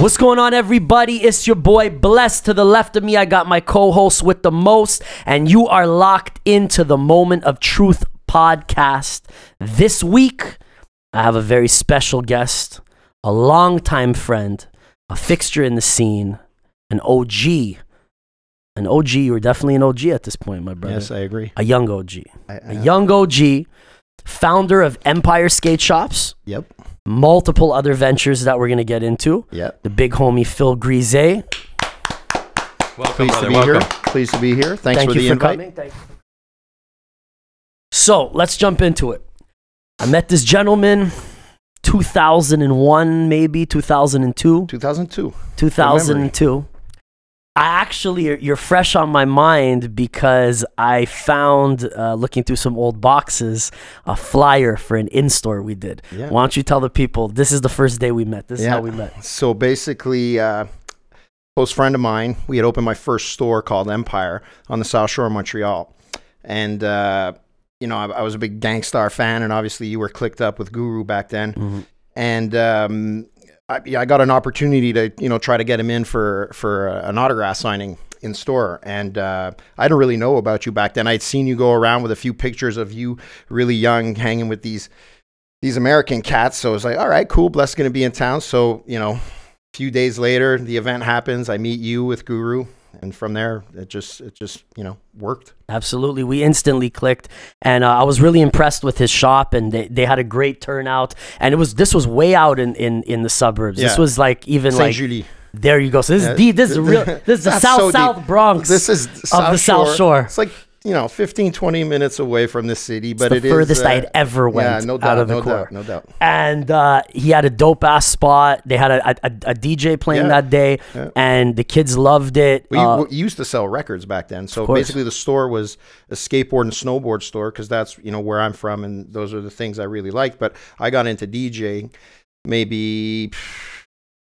What's going on, everybody? It's your boy Blessed. To the left of me, I got my co host with the most, and you are locked into the Moment of Truth podcast. This week, I have a very special guest, a longtime friend, a fixture in the scene, an OG. An OG, you were definitely an OG at this point, my brother. Yes, I agree. a young OG. I, A young OG, founder of Empire Skate Shops, Yep. Multiple other ventures that we're going to get into. Yep. The big homie Phil Grisé. Welcome, Pleased brother. to be Welcome. here. Pleased to be here. Thanks Thank for you the for invite. coming. Thank you. So let's jump into it. I met this gentleman 2001, maybe 2002. 2002. 2002. I actually, you're fresh on my mind because I found, uh, looking through some old boxes, a flyer for an in store we did. Yeah. Why don't you tell the people this is the first day we met? This is how we met. So basically, uh, close friend of mine, we had opened my first store called Empire on the South Shore of Montreal, and uh, you know I, I was a big Gang Starr fan, and obviously you were clicked up with Guru back then, Mm-hmm. and um, I, yeah, I got an opportunity to you know try to get him in for for uh, an autograph signing in store. And uh, i didn't really know about you back then. I'd seen you go around with a few pictures of you really young hanging with these these american cats. So i was like all right cool bless to be in town. So you know a few days later the event happens. I meet you with guru and from there it just it just you know worked Absolutely. We instantly clicked. And uh, I was really impressed with his shop, and they, they had a great turnout. And it was this was way out in, in, in the suburbs. This was like even Saint like. Julie. There you go. So this Yeah. is deep. This is real. This is the South so deep. South Bronx. This is of the South Shore. It's like you know 15 20 minutes away from the city but it's the it is, furthest I uh, had ever went yeah no out doubt of the no core. doubt no doubt and uh, he had a dope ass spot. They had a, a, a DJ playing Yeah. that day, Yeah. and the kids loved it. We, Uh, we used to sell records back then. So basically, the store was a skateboard and snowboard store because that's you know where I'm from, and those are the things I really liked. But I got into DJing maybe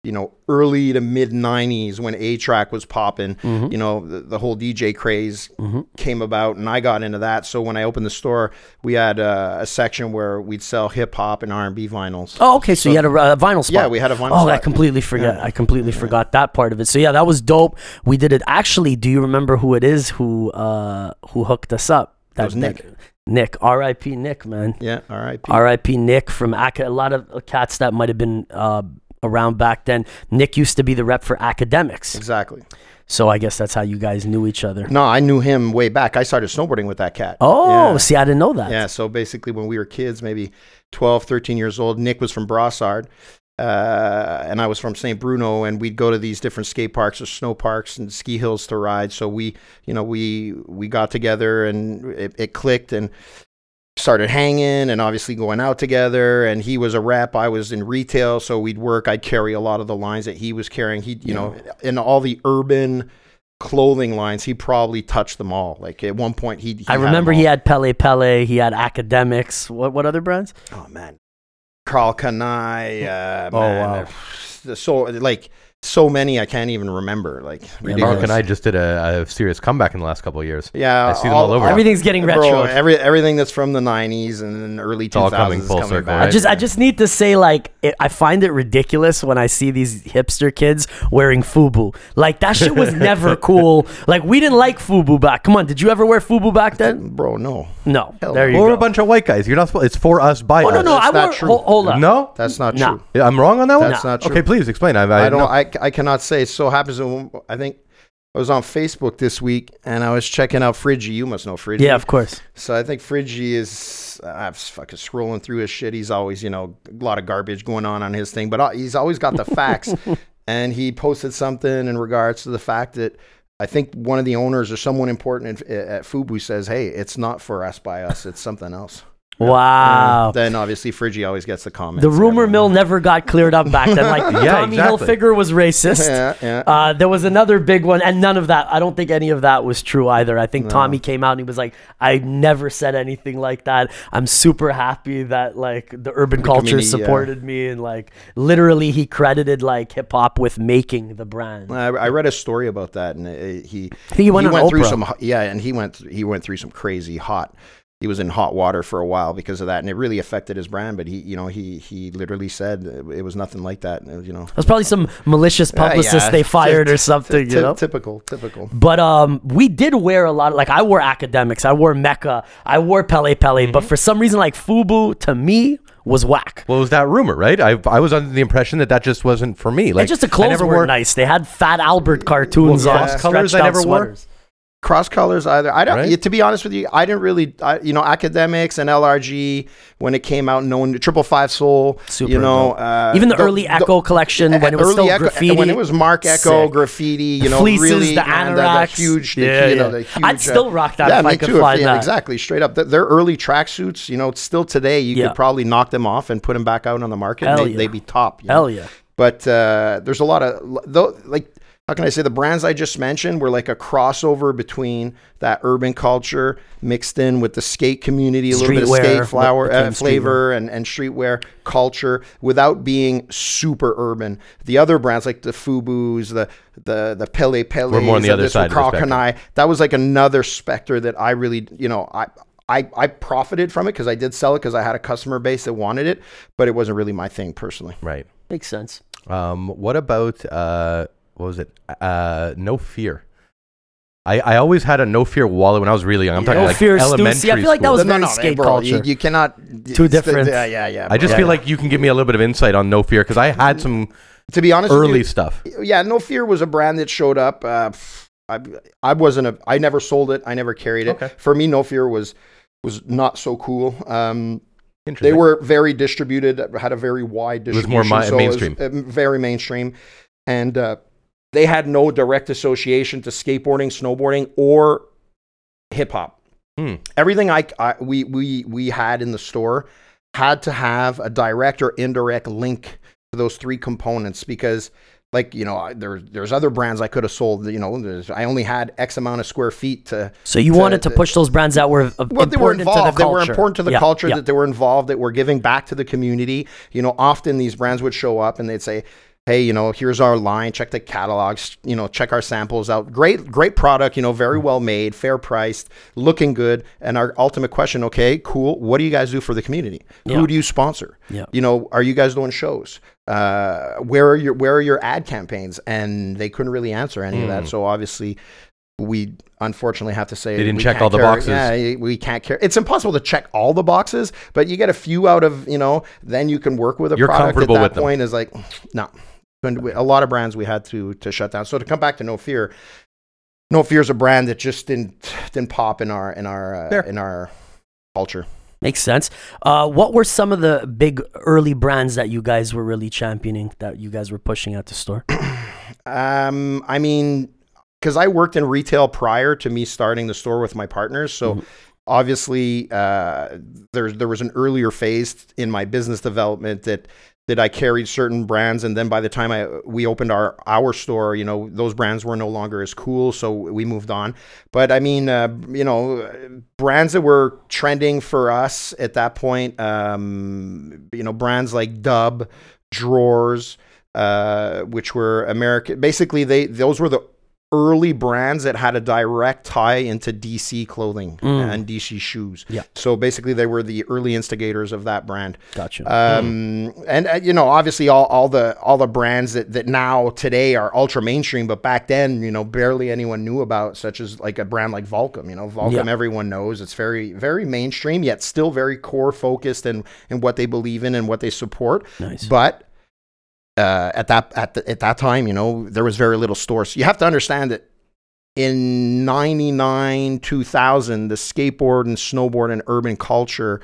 you know early to mid '90s when A-Trak was popping. mhm, You know the, the whole DJ craze mhm. came about, and I got into that. So when I opened the store, we had uh, a section where we'd sell hip hop and R&B vinyls. Oh, okay. So, you had a, uh vinyl spot. yeah, we had a vinyl. Oh, I completely forgot. Yeah. I completely forgot that part of it. So yeah, that was dope. We did it. Actually, do you remember who it is who uh who hooked us up? That was Nick. Nick. R.I.P. Nick, man. Yeah, right. R.I.P. Nick from a lot of cats that might have been uh, around back then. Nick used to be the rep for Akademiks, Exactly. so I guess that's how you guys knew each other. No, I knew him way back. I started snowboarding with that cat. Oh, Yeah. see, I didn't know that. Yeah, so basically when we were kids, maybe 12, 13 years old, Nick was from Brossard, uh, and I was from St. Bruno, and we'd go to these different skate parks or snow parks and ski hills to ride. So we, you know, we we got together and it, it clicked and started hanging and obviously going out together and he was a rep i was in retail so we'd work i'd carry a lot of the lines that he was carrying he you know in all the urban clothing lines he probably touched them all like at one point he, he I remember he had Pelle Pelle. He had Akademiks. What what other brands? Oh man, Karl Kani. Uh, Oh, man, wow. So like so many I can't even remember. Like Mark ridiculous. and I just did a, a serious comeback in the last couple of years. Yeah, I see them all over. Everything's getting Bro, retro. every everything that's from the '90s and early 2000s all coming is full coming circle, back. I just I just need to say like it, I find it ridiculous when I see these hipster kids wearing FUBU. Like that shit was never cool. Like we didn't like FUBU back. Come on, did you ever wear FUBU back then? bro, no, No. Hell there no. you We're go. a bunch of white guys. You're not supposed. It's for us by oh us. no no, That's I not wore. true. Hold, hold up. No, that's not Nah. true. I'm wrong on that one. That's not true. Okay, please explain. I, I, I don't. know- I, I cannot say. It so happens. I think I was on Facebook this week and I was checking out Friggy. You must know Friggy. Yeah, of course. So I think Friggy is. I'm fucking scrolling through his shit. He's always, you know, a lot of garbage going on on his thing, but uh, he's always got the facts. and he posted something in regards to the fact that I think one of the owners or someone important at, at Fubu says, "Hey, it's not for us by us. It's something else." Wow. Then obviously Friggy always gets the comments. The rumor everything. mill never got cleared up back then. Like Yeah, Tommy exactly. Hilfiger was racist. Yeah, yeah. Uh, there was another big one, and none of that. I don't think any of that was true either. I think No. Tommy came out and he was like, "I never said anything like that. I'm super happy that like the urban culture community, yeah. supported me, and like literally he credited like hip hop with making the brand. I, I read a story about that, and uh he I think he went on through Oprah. some yeah, and he went he went through some crazy hot he was in hot water for a while because of that, and it really affected his brand. But he, you know, he he literally said it was nothing like that. uh, You know, It was probably some malicious Uh, yeah, publicist they fired ty- or something, ty- you know? typical, typical. But um, we did wear a lot of like I wore Akademiks, I wore Mecca, I wore Pelle Pelle, Mm-hmm. but for some reason like Fubu to me was whack. Well, it was that rumor, right? I I was under the impression that that just wasn't for me. Like and just the I clothes never were wore nice. They had Fat Albert cartoons Well, on cross colors I out never wore. sweaters. Cross colors either. I don't. Right? to be honest with you, I didn't really. I, you know, Akademiks and LRG when it came out, known triple five soul. Super you know, uh, Even the, early Ecko collection when it was still Ecko, graffiti. when it was Marc Ecko Sick. graffiti. You know, fleeces, really the the, anoraks. the huge. The, Yeah, you know, yeah. the huge, I'd uh, still rock that Yeah, if me I could too. yeah, that. exactly. Straight up, Th- their early tracksuits. You know, still today, you Yeah. could probably knock them off and put them back out on the market. Hell they, yeah. They'd be top. you know? Hell yeah. But uh, there's a lot of though, like how can I say the brands I just mentioned were like a crossover between that urban culture mixed in with the skate community, a little bit of Streetwear, skate flower became uh, flavor and, and streetwear culture without being super urban. The other brands like the Fubu's, the the the Pelle Pelle, We're more on the other side of the Karl. Kani, that was like another specter that I really, you know, I. I, I profited from it because I did sell it because I had a customer base that wanted it, but it wasn't really my thing personally. right. Makes sense. Um, what about uh, what was it? Uh, no fear. I, I always had a no fear wallet when I was really young. I'm talking No like Fear, Stu- elementary see, I feel like that school. was very skate bro, culture. You, you cannot. Two it's the- different- Yeah, yeah, yeah. I just bro. feel like you can give me a little bit of insight on no fear because I had some to be honest, early you, stuff. yeah, No Fear was a brand that showed up. Uh, I, I wasn't a. I never sold it. I never carried it. Okay. For me, No Fear was was not so cool. Um, they were very distributed, had a very wide was distribution. more mi- so it was, mainstream. uh, very mainstream, and uh, they had no direct association to skateboarding, snowboarding, or hip hop. Hmm. Everything I, I we we we had in the store had to have a direct or indirect link to those three components because like you know there there's other brands I could have sold you know I only had X amount of square feet to So you to- wanted to to- push those brands that were well, they were important to the involved. They were culture. important to the Yeah, culture yeah. that they were involved, that were giving back to the community. You know, often these brands would show up and they'd say, "Hey, you know, here's our line. Check the catalogs. You know, check our samples out. Great, great product. You know, very well made, fair priced, looking good." And our ultimate question: Okay, cool. What do you guys do for the community? Yeah. Who do you sponsor? Yeah. You know, are you guys doing shows? Uh, where are your Where are your ad campaigns? And they couldn't really answer any of that. So obviously we unfortunately have to say. They didn't check all the carry- boxes. Yeah, we can't care. It's impossible to check all the boxes, but you get a few out of you know. Then you can work with a You're product. comfortable at that with them. point is like no. And we- A lot of brands we had to to shut down. So to come back to No Fear, No Fear is a brand that just didn't didn't pop in our in our uh, in our culture. Makes sense. Uh, what were some of the big early brands that you guys were really championing that you guys were pushing at the store? Um, I mean, because I worked in retail prior to me starting the store with my partners, so Mhm. obviously uh, there there was an earlier phase in my business development that that I carried certain brands, and then by the time I we opened our our store, you know, those brands were no longer as cool, so we moved on. But I mean, uh, you know, brands that were trending for us at that point, um, you know, brands like Dub, Droors uh, which were American. Basically, they those were the early brands that had a direct tie into DC clothing Mm. and DC shoes. Yeah. So basically, they were the early instigators of that brand. Gotcha. Um, and uh, you know, obviously, all, all the all the brands that that now today are ultra mainstream, but back then, you know, barely anyone knew about, such as like a brand like Volcom. You know, Volcom, Yeah. everyone knows it's very very mainstream, yet still very core focused and and what they believe in and what they support. nice. But uh, at that at the, at that time, you know, there was very little stores. You have to understand that in '99, 2000, the skateboard and snowboard and urban culture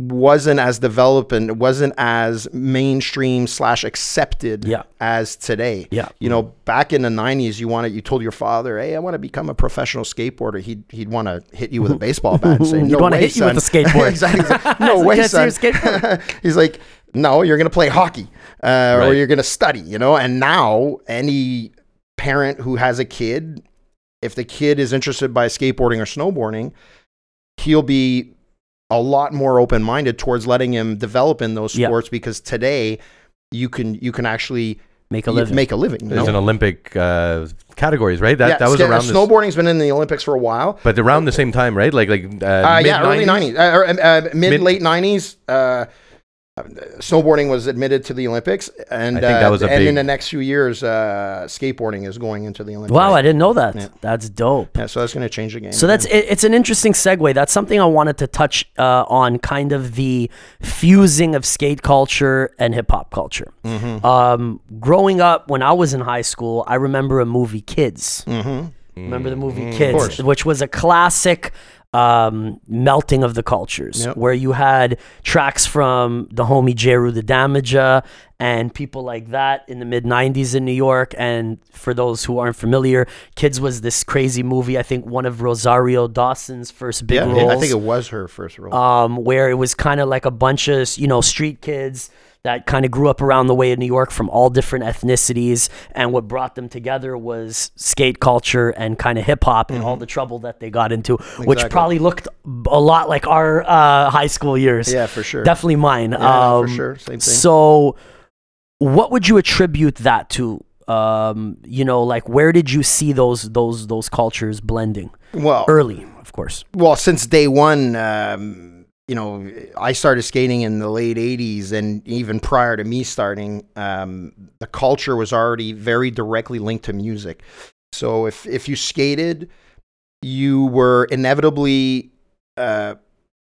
wasn't as developed and it wasn't as mainstream slash accepted Yeah. as today. yeah. You know, back in the '90s, you wanted you told your father, "Hey, I want to become a professional skateboarder." He'd he'd want to hit you with a baseball bat and say, "No way, hit you with a skateboard. exactly. He's like, He's No way, "Can I see your son. skateboard?" He's like, "No, you're gonna play hockey, uh, or you're gonna study." You know, and now any parent who has a kid, if the kid is interested by skateboarding or snowboarding, he'll be a lot more open minded towards letting him develop in those Yeah. sports because today you can you can actually Make a living. make a living. There's know? an Olympic uh, categories, right? That yeah, that was ska- around this, snowboarding's been in the Olympics for a while. but around the same time, right? Like like uh, Uh, yeah, early mid-nineties? uh, or, uh, mid, Mid- late '90s. Snowboarding was admitted to the Olympics, and I think that uh, was a and in the next few years, uh, skateboarding is going into the Olympics. wow, I didn't know that. Yeah. That's dope. yeah, so that's going to change the game. So that's it, it's an interesting segue. That's something I wanted to touch uh, on, kind of the fusing of skate culture and hip hop culture. Mm-hmm. Um, growing up, when I was in high school, I remember a movie, Kids. Mm-hmm. Remember the movie Mm, Kids, course. which was a classic um, melting of the cultures, Yep. where you had tracks from the homie Jeru the Damaja and people like that in the mid 90s in New York. And for those who aren't familiar, Kids was this crazy movie. I think one of Rosario Dawson's first big yeah, roles I think it was her first role. um, where it was kind of like a bunch of you know street kids that kind of grew up around the way of New York from all different ethnicities, and what brought them together was skate culture and kind of hip hop and all the trouble that they got into, which Mm-hmm. Probably looked a lot like our uh, high school years. yeah, for sure. definitely mine. Yeah, no, for Um, sure. Same thing. So, what would you attribute that to? Um, you know, like where did you see those those those cultures blending well, early? Of course. well, since day one, um, you know, I started skating in the late '80s, and even prior to me starting, um, the culture was already very directly linked to music. So if if you skated, you were inevitably uh,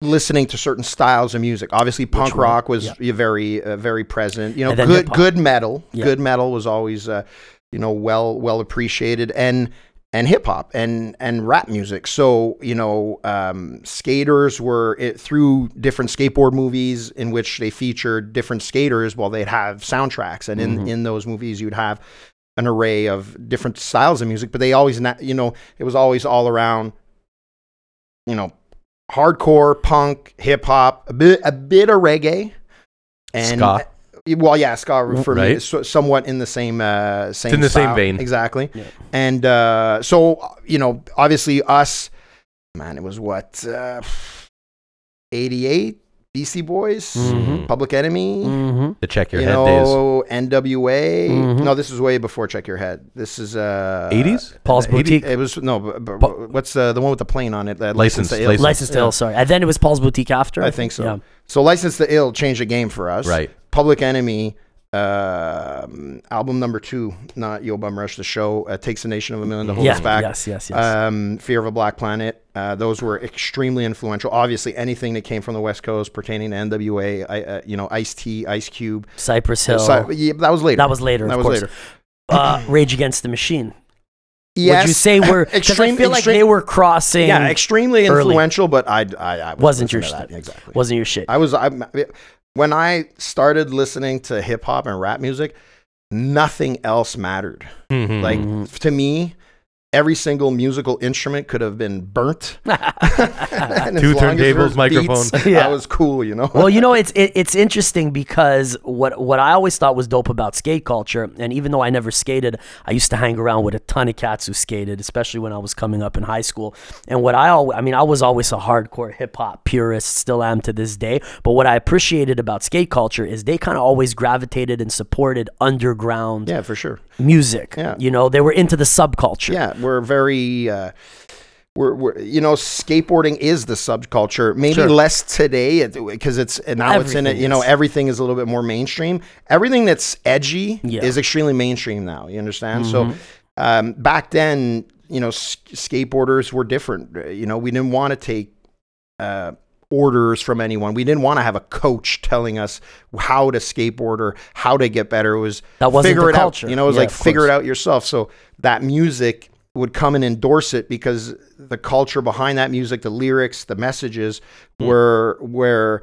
listening to certain styles of music. Obviously, punk rock was Yeah. very uh, very present. You know, good hip-hop. good metal. Yeah. Good metal was always uh, you know well well appreciated and and hip hop and and rap music. So you know, um, skaters were it, through different skateboard movies in which they featured different skaters. While they'd have soundtracks, and in Mhm. in those movies, you'd have an array of different styles of music. But they always, you know, it was always all around, you know, hardcore, punk, hip hop, a bit a bit of reggae, and Ska. Well, yeah, ska for me is somewhat in the same uh, same in the same vein. exactly. Yeah. And uh, so you know, obviously us, man, it was what uh, eighty eight. Beastie Boys, Mhm. Public Enemy, Mm-hmm. The check your you head days. know, NWA. Mhm. No, this is way before Check Your Head. This is uh 80s? Paul's the 80 Boutique. It was no, b- b- Pa- what's uh, the one with the plane on it? Uh, License- to Ill. License. License to Ill, sorry. And then it was Paul's Boutique after? I think so. Yeah. So License to Ill changed the game for us. Right. Public Enemy, um, album number two, not Yo Bum Rush the show, uh, takes a nation of a million to hold Yeah. us back. Yes, yes, yes. Um, Fear of a Black Planet. Uh, those were extremely influential. Obviously, anything that came from the West Coast pertaining to NWA, I, uh, you know, Ice T, Ice Cube. Cypress Hill. So- yeah, that was later. that was later, that of was course. later. Uh, Rage Against the Machine. Yes, Would you say we're... Because I extreme- feel like they were crossing... yeah, extremely early. influential, but I, I, I Wasn't your listening to shit. Exactly. wasn't your shit. I was I when I started listening to hip hop and rap music, nothing else mattered. Mhm. Like Mhm. to me, every single musical instrument could have been burnt. Two long as there turntables, was microphone. beats, Yeah. That was cool, you know. well, you know, it's it, it's interesting because what what I always thought was dope about skate culture, and even though I never skated, I used to hang around with a ton of cats who skated, especially when I was coming up in high school. And what I always, I mean, I was always a hardcore hip hop purist, still am to this day. But what I appreciated about skate culture is they kind of always gravitated and supported underground yeah, for sure. Music. Yeah. You know, they were into the subculture. Yeah, we're very. Uh, we're, we're, you know, skateboarding is the subculture. Maybe Sure. less today because it's and now it's in it. You know, everything is a little bit more mainstream. Everything that's edgy Yeah. Mm-hmm. is extremely mainstream now. You understand? So um, back then, you know, s- skateboarders were different. You know, we didn't want to take uh, orders from anyone. We didn't want to have a coach telling us how to skateboard or how to get better. It was That wasn't figure the it culture. out. You know, it was Yeah, like figure course. it out yourself. So that music would come and endorse it because the culture behind that music, the lyrics, the messages Hmm. were were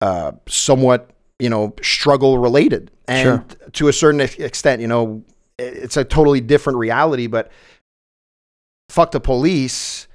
uh, somewhat you know struggle related, and Sure. to a certain extent, you know, it's a totally different reality. But fuck the police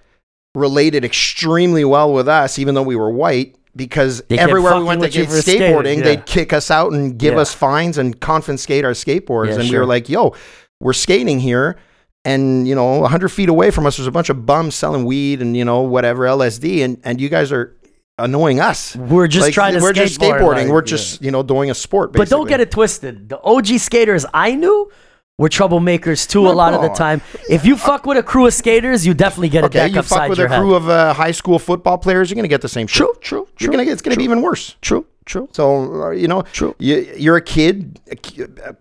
related extremely well with us, even though we were white. Because They everywhere we went to with you get for skating, skateboarding, yeah. they'd kick us out and give Yeah. us fines and confiscate our skateboards. Yeah, and we were like, yo, we're skating here. And, you know, 100 feet away from us, there's a bunch of bums selling weed and, you know, whatever, LSD. And, and you guys are, annoying us. We're just Like, trying to we're skateboard. just skateboarding. like, we're yeah. just you know doing a sport. But don't get it twisted. The OG skaters I knew were troublemakers too. a lot of the time, if you fuck with a crew of skaters, you definitely get a Okay, deck you upside fuck with your a head. crew of uh, high school football players, you're gonna get the same shit. True, true, You're true, gonna get it's gonna be even worse. true, true. So uh, you know, True. You, you're a kid. A,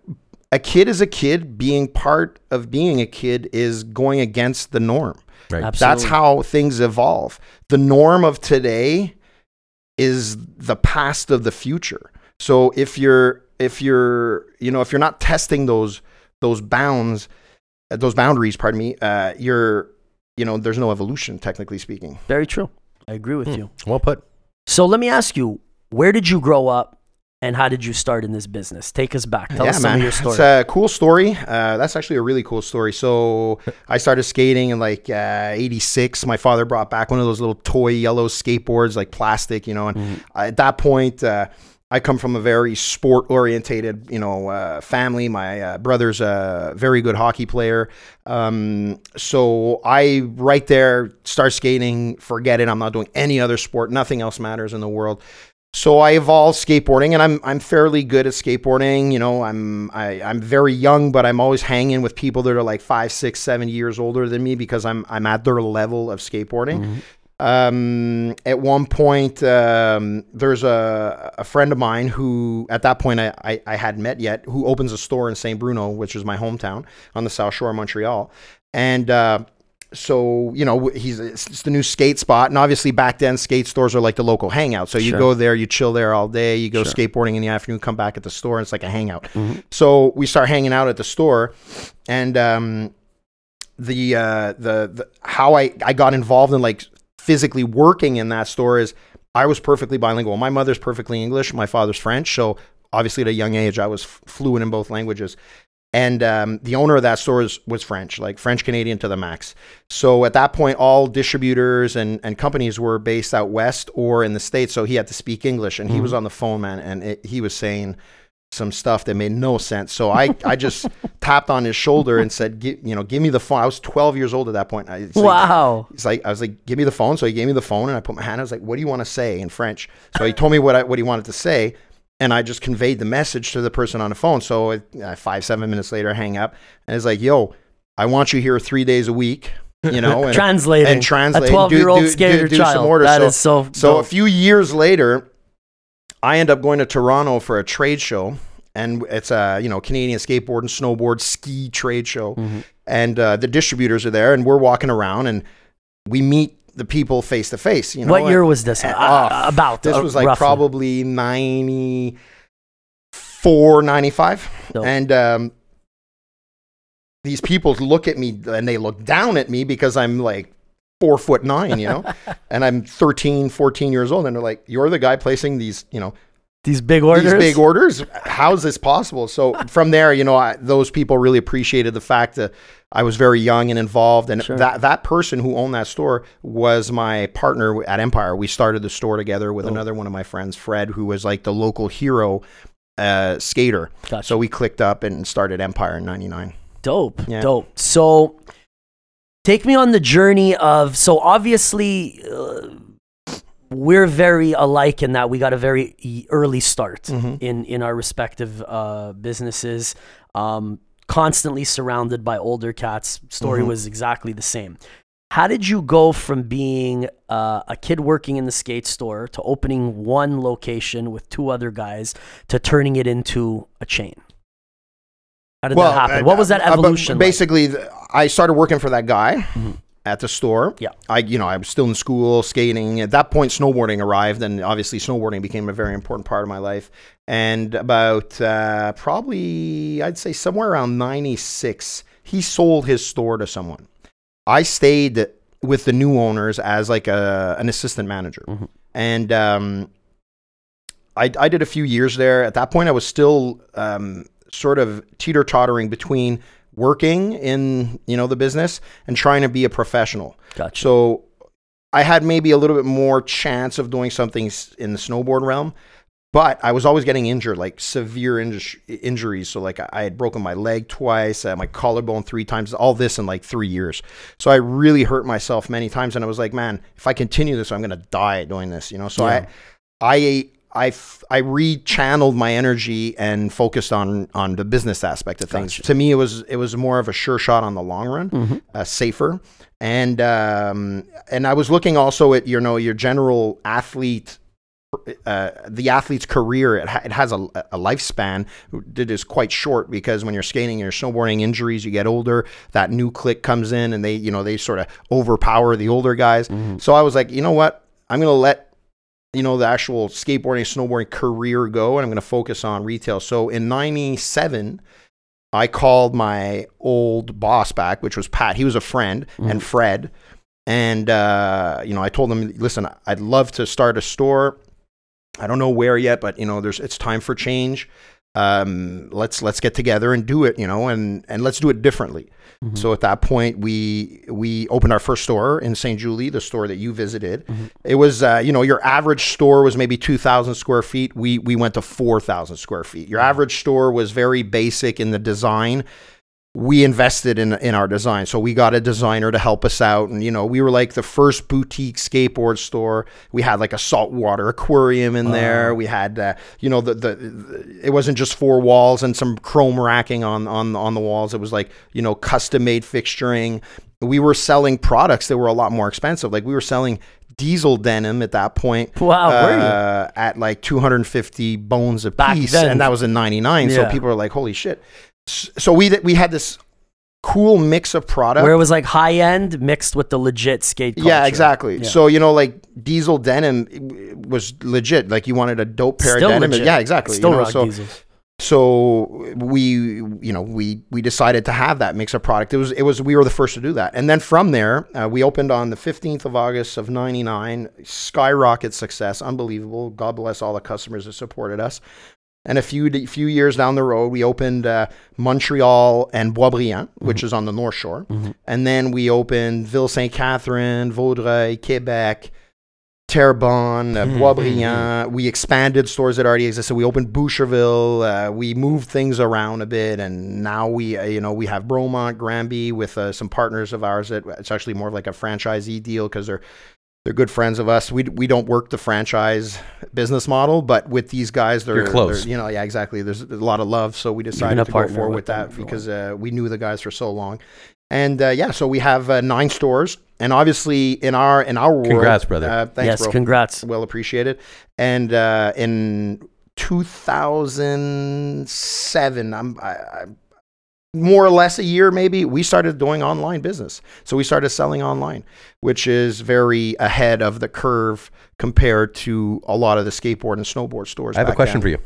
a kid is a kid. Being part of being a kid is going against the norm. Right. Absolutely. That's how things evolve. The norm of today is the past of the future. So if you're if you're you know if you're not testing those those bounds uh, those boundaries, pardon me, uh, you're you know there's no evolution technically speaking. Very true. I agree with Hmm. you. Well put. So let me ask you, where did you grow up and how did you start in this business? Take us back. Tell us some of your story. It's a cool story. Uh, that's actually a really cool story. So I started skating in like uh, 86. My father brought back one of those little toy yellow skateboards, like plastic, you know. And Mm-hmm. at that point, uh, I come from a very sport orientated, you know, uh, family. My uh, brother's a very good hockey player. Um, so I right there start skating, forget it. I'm not doing any other sport. Nothing else matters in the world. So I evolved skateboarding, and I'm I'm fairly good at skateboarding. You know, I'm I, I'm very young, but I'm always hanging with people that are like five, six, seven years older than me because I'm I'm at their level of skateboarding. Um, at one point, um, there's a, a friend of mine who, at that point, I, I, I hadn't met yet, who opens a store in St. Bruno, which is my hometown on the South Shore of Montreal. And uh, so, you know, he's it's, the new skate spot. And obviously, back then, skate stores are like the local hangout. So you Sure. go there, you chill there all day, you go Sure. skateboarding in the afternoon, come back at the store, and it's like a hangout. Mhm. So we start hanging out at the store, and um, the uh, the the how I I got involved in like physically working in that store is I was perfectly bilingual. My mother's perfectly English, my father's French, so obviously at a young age I was f- fluent in both languages. And um, the owner of that store is, was French, like French Canadian to the max. So at that point, all distributors and, and companies were based out west or in the states. So he had to speak English, and he was on the phone, man, and it, he was saying some stuff that made no sense. So I, I just tapped on his shoulder and said, you know, give me the phone. I was 12 years old at that point. I, it's like- Wow. He's like, I was like, give me the phone. So he gave me the phone, and I put my hand. I was like, what do you want to say in French? So he told me what I, what he wanted to say, and I just conveyed the message to the person on the phone. So it, uh, five seven minutes later, I hang up, and it's like, yo, I want you here three days a week. You know, and, Translating. and translate, A 12 year old do- do- do some child. orders. That So- is so. so a few years later, I end up going to Toronto for a trade show, and it's a you know Canadian skateboard and snowboard ski trade show, Mhm. and uh, the distributors are there, and we're walking around, and we meet the people face to face. You know, what year and was this? uh, Uh, about this uh, was like roughly. probably 94, 95. Dope. and um, these people look at me and they look down at me because I'm like four foot nine, you know, and I'm 13, 14 years old. And they're like, you're the guy placing these, you know, these big orders. these big orders. How's this possible? So from there, you know, I, those people really appreciated the fact that I was very young and involved, and Sure. that that person who owned that store was my partner at Empire. We started the store together with Oh. another one of my friends, Fred, who was like the local hero uh, skater. Gotcha. So we clicked up and started Empire in '99. Dope, Yeah. dope. So, take me on the journey of. So obviously, uh, we're very alike in that we got a very early start Mhm. in in our respective uh, businesses. Um, constantly surrounded by older cats. Story Mhm. was exactly the same. How did you go from being uh, a kid working in the skate store to opening one location with two other guys to turning it into a chain? How did that happen? uh, what was that uh, evolution? like? basically, th- I started working for that guy Mhm. at the store. Yeah. I, you know, I was still in school, skating. At that point, snowboarding arrived, and obviously, snowboarding became a very important part of my life. And about uh, probably, I'd say somewhere around '96, he sold his store to someone. I stayed with the new owners as like a, an assistant manager, Mhm. and um, I, I did a few years there. At that point, I was still um, sort of teeter tottering between working in you know the business and trying to be a professional. Gotcha. So I had maybe a little bit more chance of doing something in the snowboard realm, but I was always getting injured, like severe inju- injuries. So like I, I had broken my leg twice, uh, my collarbone three times, all this in like three years. So I really hurt myself many times, and I was like, man, if I continue this, I'm gonna die doing this. You know. So Yeah. I, I. I, f- I rechanneled my energy and focused on on the business aspect of things. Gotcha. To me, it was it was more of a sure shot on the long run, Mhm. uh, safer, and um, and I was looking also at you know your general athlete uh, the athlete's career it, ha- it has a, a lifespan that is quite short because when you're skating and you're snowboarding injuries you get older that new click comes in and they you know they sort of overpower the older guys so i was like you know what i'm going to let you know the actual skateboarding snowboarding career go and i'm going to focus on retail. So in 97 i called my old boss back which was pat. He was a friend and fred. And uh, you know i told him listen i'd love to start a store. I don't know where yet, but you know, there's it's time for change. Um, let's let's get together and do it, you know, and and let's do it differently. Mm-hmm. So at that point, we we opened our first store in St. Julie, the store that you visited. It was, uh, you know, your average store was maybe two thousand square feet. We we went to four thousand square feet. Your average store was very basic in the design we invested in in our design. So we got a designer to help us out, and you know we were like the first boutique skateboard store. We had like a saltwater aquarium in there. We had uh, you know the, the the it wasn't just four walls and some chrome racking on on on the walls. It was like you know custom made fixturing. We were selling products that were a lot more expensive. Like we were selling diesel denim at that point. Wow, uh, at like 250 bones a Back piece, then. and that was in '99. So people were like, "Holy shit!" So we we had this cool mix of product. Where it was like high end mixed with the legit skate culture. yeah, exactly. Yeah. So you know, like diesel denim was legit. Like you wanted a dope pair Still of denim. legit. Yeah, exactly. Still you know, rock so diesels. so we you know we we decided to have that mix of product. It was it was we were the first to do that, and then from there uh, we opened on the fifteenth of August of '99. Skyrocket success, unbelievable. God bless all the customers that supported us. And a few few years down the road, we opened uh, Montreal and Boisbriand, which is on the North Shore, and then we opened Ville Saint Catherine, Vaudreuil, Quebec. Terrebonne, uh, Boisbriand. We expanded stores that already existed. We opened Boucherville. Uh, we moved things around a bit, and now we, uh, you know, we have Bromont, Granby with uh, some partners of ours. That it's actually more of like a franchisee deal because they're they're good friends of us. We we don't work the franchise business model, but with these guys, they're You're close. they're- You know, yeah, exactly. There's a lot of love, so we decided to go partner forward with with that because uh, we knew the guys for so long. And uh, yeah, so we have uh, nine stores, and obviously in our in our world, Congrats, brother. Uh, thanks, yes, bro congrats. well appreciated. And uh, in 2007, I'm I, I, more or less a year maybe, we started doing online business. So we started selling online, which is very ahead of the curve compared to a lot of the skateboard and snowboard stores. I have a question then. for you.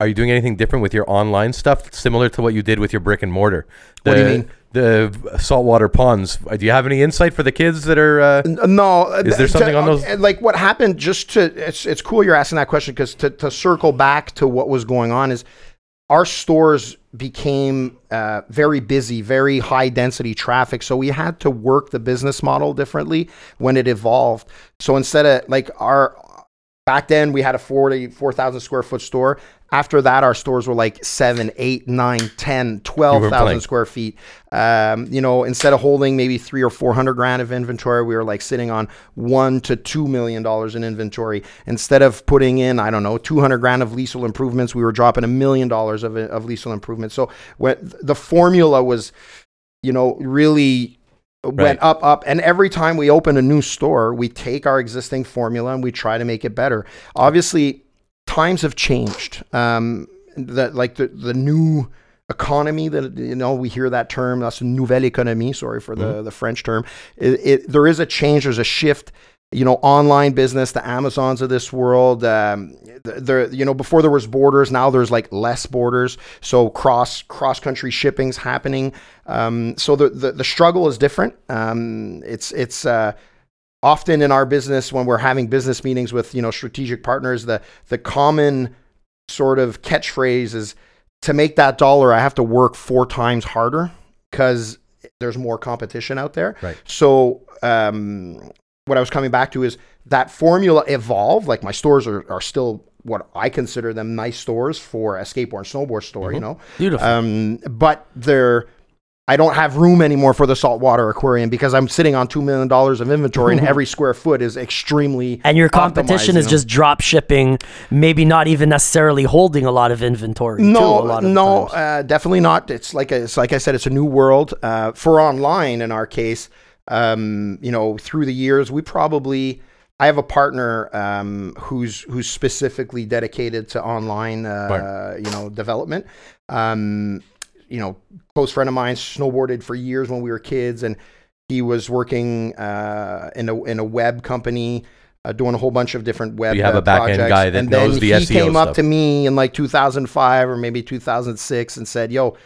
Are you doing anything different with your online stuff, similar to what you did with your brick and mortar? What do you mean? The saltwater ponds. Uh, Do you have any insight for the kids that are? Uh, No, uh, Is there something to- on those- uh, Like what happened? Just to it's it's cool you're asking that question because to to circle back to what was going on is our stores became uh, very busy, very high density traffic. So we had to work the business model differently when it evolved. So instead of like our back then we had a 40 4,000 square foot store. After that, our stores were like seven, eight, nine, 10, 12,000 square feet. Um, you know, instead of holding maybe three or 400 grand of inventory, we were like sitting on one to $2 million in inventory. Instead of putting in, I don't know, 200 grand of leasehold improvements, we were dropping a million dollars of, of leasehold improvements. So when the formula was, you know, really went Right. up, up. And every time we open a new store, we take our existing formula and we try to make it better. Obviously, times have changed. Um, that like the the new economy that you know we hear that term that's nouvelle économie sorry for the the french term it, it there is a change there's a shift you know online business the amazons of this world um there you know before there was borders now there's like less borders. So cross cross country shipping's happening. Um so the the, the struggle is different. Um it's it's uh often in our business when we're having business meetings with you know strategic partners the the common sort of catchphrase is to make that dollar i have to work four times harder because there's more competition out there. Right. so um what I was coming back to is that formula evolved. Like my stores are, are still what I consider them nice stores for a skateboard and snowboard store, you know. Beautiful. Um, but they're I don't have room anymore for the saltwater aquarium because I'm sitting on two million dollars of inventory, and every square foot is extremely. and your competition is you know? just drop shipping, maybe not even necessarily holding a lot of inventory. too, no, a lot of no, uh, definitely not. It's like a, it's like I said, it's a new world uh, for online. In our case, um, you know, through the years, we probably. I have a partner um, who's who's specifically dedicated to online, uh, you know, development. Um, you know, close friend of mine snowboarded for years when we were kids, and he was working uh, in a in a web company. Uh, doing a whole bunch of different web you have a back-end projects. guy that and then knows the he SEO came up to me in like 2005 or maybe 2006 and said, "Yo,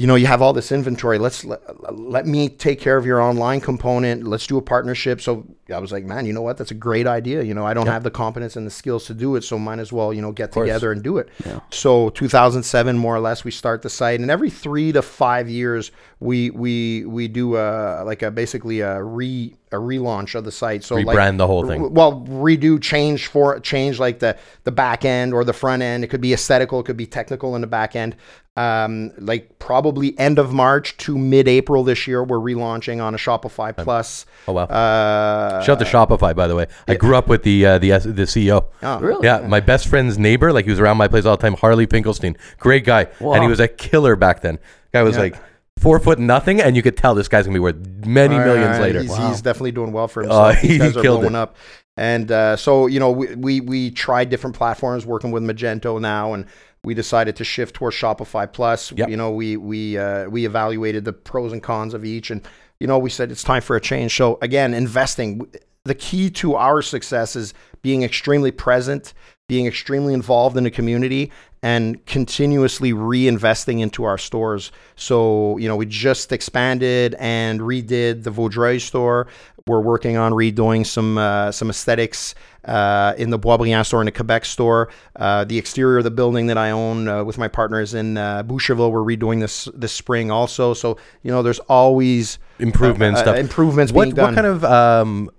you know, you have all this inventory. Let's let, let me take care of your online component. Let's do a partnership." So I was like, "Man, you know what? That's a great idea. You know, I don't have the competence and the skills to do it, so might as well, you know, get together and do it." Yeah. So 2007, more or less, we start the site, and every three to five years, we we we do a like a basically a re a relaunch of the site. So like, Rebrand the whole thing. well, redo, change for change like the the back end or the front end. It could be aesthetical, it could be technical in the back end. Um, like probably end of March to mid April this year, we're relaunching on a Shopify Plus. Oh wow. Uh, Shout out to Shopify, by the way. I grew up with the uh, the the CEO. oh, Really? Yeah, my best friend's neighbor, like he was around my place all the time. Harley Finkelstein, great guy, and he was a killer back then. Guy was Yeah. like four foot nothing, and you could tell this guy's gonna be worth many All millions right, later. He's, Wow. he's definitely doing well for himself. he These guys are killed blowing it. up. And uh, so, you know, we, we, we tried different platforms working with Magento now, and we decided to shift towards Shopify Plus. Yep. You know, we, we, uh, we evaluated the pros and cons of each, and, you know, we said it's time for a change. So, again, investing. The key to our success is being extremely present, being extremely involved in the community, and continuously reinvesting into our stores. So, you know, we just expanded and redid the Vaudreuil store. We're working on redoing some uh, some aesthetics uh, in the Boisbriand store and the Quebec store. Uh, the exterior of the building that I own uh, with my partners in uh, Boucherville, we're redoing this this spring also. So, you know, there's always Improvements, uh, stuff. improvements what being done. what kind of um,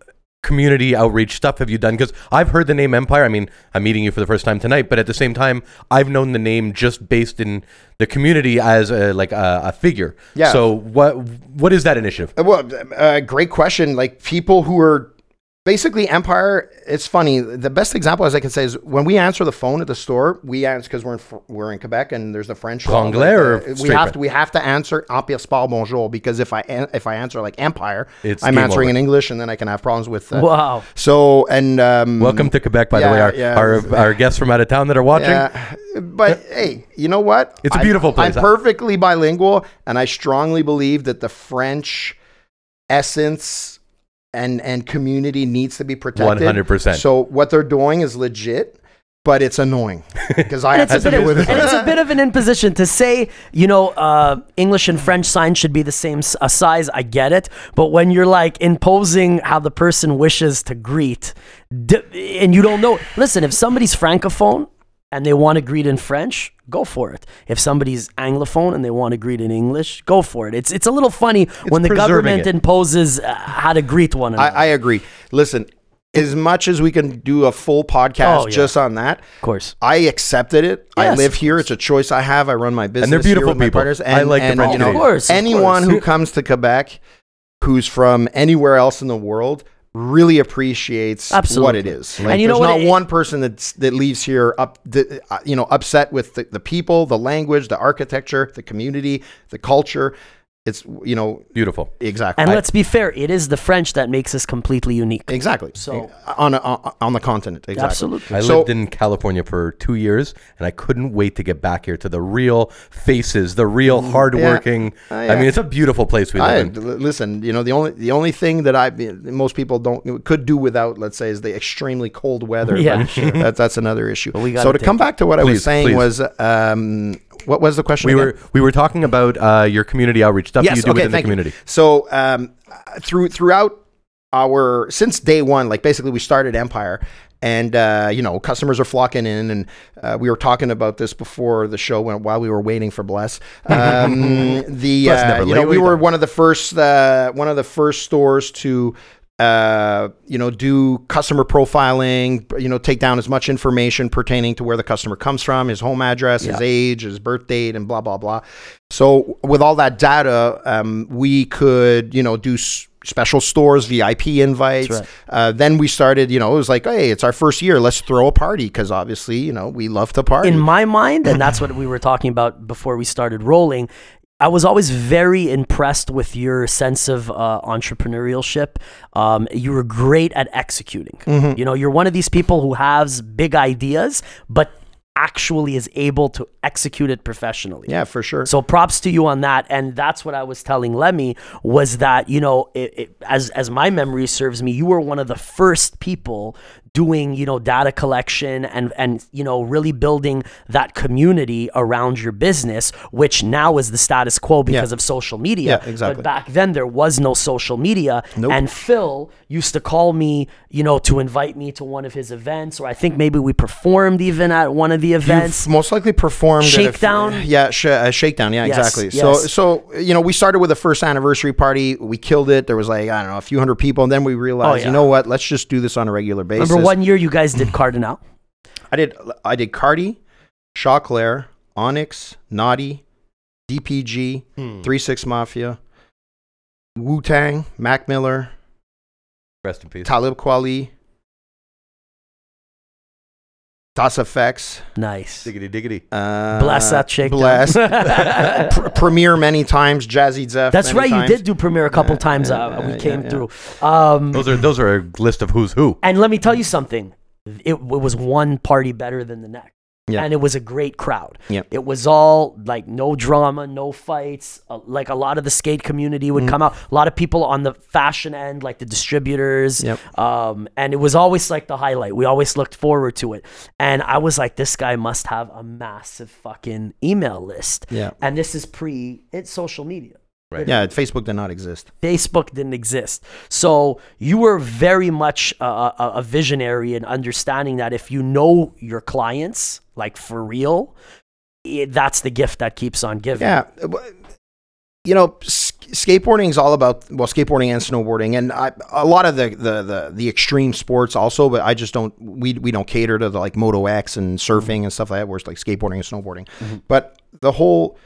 community outreach stuff have you done? Because I've heard the name Empire. I mean, I'm meeting you for the first time tonight, but at the same time, I've known the name just based in the community as a, like a, a figure. Yeah. So what what is that initiative? Uh, Well, uh, great question. Like people who are basically Empire. It's funny. The best example, as I can say, is when we answer the phone at the store. We answer because we're in we're in Quebec and there's the French. law, Anglais or we have French? to we have to answer Empire Sport Bonjour because if I if I answer like Empire, It's I'm answering over. in English and then I can have problems with. Uh, Wow. So and um, Welcome to Quebec, by the way. Our, yeah. our our guests from out of town that are watching. Yeah, but hey, you know what? It's a beautiful place. I'm perfectly bilingual, and I strongly believe that the French essence and and community needs to be protected. 100%. So what they're doing is legit, but it's annoying because I have it's, a to bit deal of, with and it's a bit of an imposition to say, you know, uh, English and French signs should be the same s- uh, size. I get it, but when you're like imposing how the person wishes to greet, d- and you don't know, listen, if somebody's francophone and they want to greet in French, go for it. If somebody's anglophone and they want to greet in English, go for it. It's it's a little funny when the government it. imposes uh, how to greet one another. I agree. Listen, as much as we can do a full podcast Oh, yeah. just on that, of course. I accepted it. I live here. It's a choice I have. I run my business. And they're here beautiful with my people. partners. I like the French you know, Of course, of anyone course. who comes to Quebec, who's from anywhere else in the world, really appreciates Absolutely. what it is. Like, And you know there's not It- one person that's, that leaves here up, th- uh, you know, upset with the, the people, the language, the architecture, the community, the culture. It's you know Beautiful. exactly And let's be fair, it is the French that makes us completely unique. exactly So- on a, on on the continent exactly. Absolutely. I So- lived in California for two years, and I couldn't wait to get back here to the real faces, the real hardworking. Uh, I mean, it's a beautiful place we live I, in. listen, you know the only the only thing that I most people don't could do without, let's say, is the extremely cold weather. Yeah, sure. that's that's another issue. we so to come back to what I was saying please. was, um, what was the question? We again? were we were talking about uh, your community outreach stuff that you do within the thank you. community. So um, through throughout our since day one, like basically we started Empire, and uh, you know customers are flocking in, and uh, we were talking about this before the show when, while we were waiting for Bless. Um, the Bless uh, you know we were one of the first uh, one of the first stores to. Uh, you know, do customer profiling, you know, take down as much information pertaining to where the customer comes from, his home address, his age, his birth date, and blah, blah, blah. So with all that data, um, we could, you know, do s- special stores, VIP invites. Right. Uh, then we started, you know, it was like, hey, it's our first year. Let's throw a party because obviously, you know, we love to party. in my mind, and that's what we were talking about before we started rolling. I was always very impressed with your sense of uh, entrepreneurship. Um, you were great at executing. Mm-hmm. You know, you're one of these people who has big ideas, but actually is able to execute it professionally. yeah, for sure. So props to you on that, and that's what I was telling Lemme was that you know, it, it, as as my memory serves me, you were one of the first people doing you know data collection and and you know really building that community around your business, which now is the status quo because Yeah. of social media. Yeah, exactly. But back then there was no social media, Nope. and Phil used to call me, you know, to invite me to one of his events, or I think maybe we performed even at one of the events. You've most likely performed at a f- Shakedown? yeah, sh- uh, shakedown. Yeah, Yes, exactly. yes. So, so you know, we started with the first anniversary party. We killed it. There was like I don't know a few hundred people, and then we realized, Oh, yeah. you know what? Let's just do this on a regular basis. Remember one year you guys did Cardinal? I did. I did Cardi, Choclair, Onyx, Naughty, DPG, Hmm. Three Six Mafia, Wu Tang, Mac Miller, Rest in peace. Talib Kweli, Das EFX. Nice. Diggity diggity. Uh, Bless that shakedown. Bless. Pr- Premier many times. Jazzy Jeff. That's many right. times. You did do Premier a couple times. yeah, Uh, we yeah, came yeah. through. Um, Those are those are a list of who's who. and let me tell you something. It, it was one party better than the next. Yeah. And it was a great crowd. Yep. It was all like no drama, no fights. Uh, like a lot of the skate community Mm. would come out. A lot of people on the fashion end, like the distributors. Yep. Um, and it was always like the highlight. We always looked forward to it. And I was like, this guy must have a massive fucking email list. Yeah. And this is pre it's social media. Yeah. Facebook did not exist. Facebook didn't exist. So you were very much a, a, a visionary in understanding that if you know your clients, like for real, it, that's the gift that keeps on giving. Yeah. You know, skateboarding is all about well, skateboarding and snowboarding, and I, a lot of the, the the the extreme sports also. But I just don't we we don't cater to the like Moto X and surfing mm-hmm. and stuff like that. Where it's like skateboarding and snowboarding. Mm-hmm. But the whole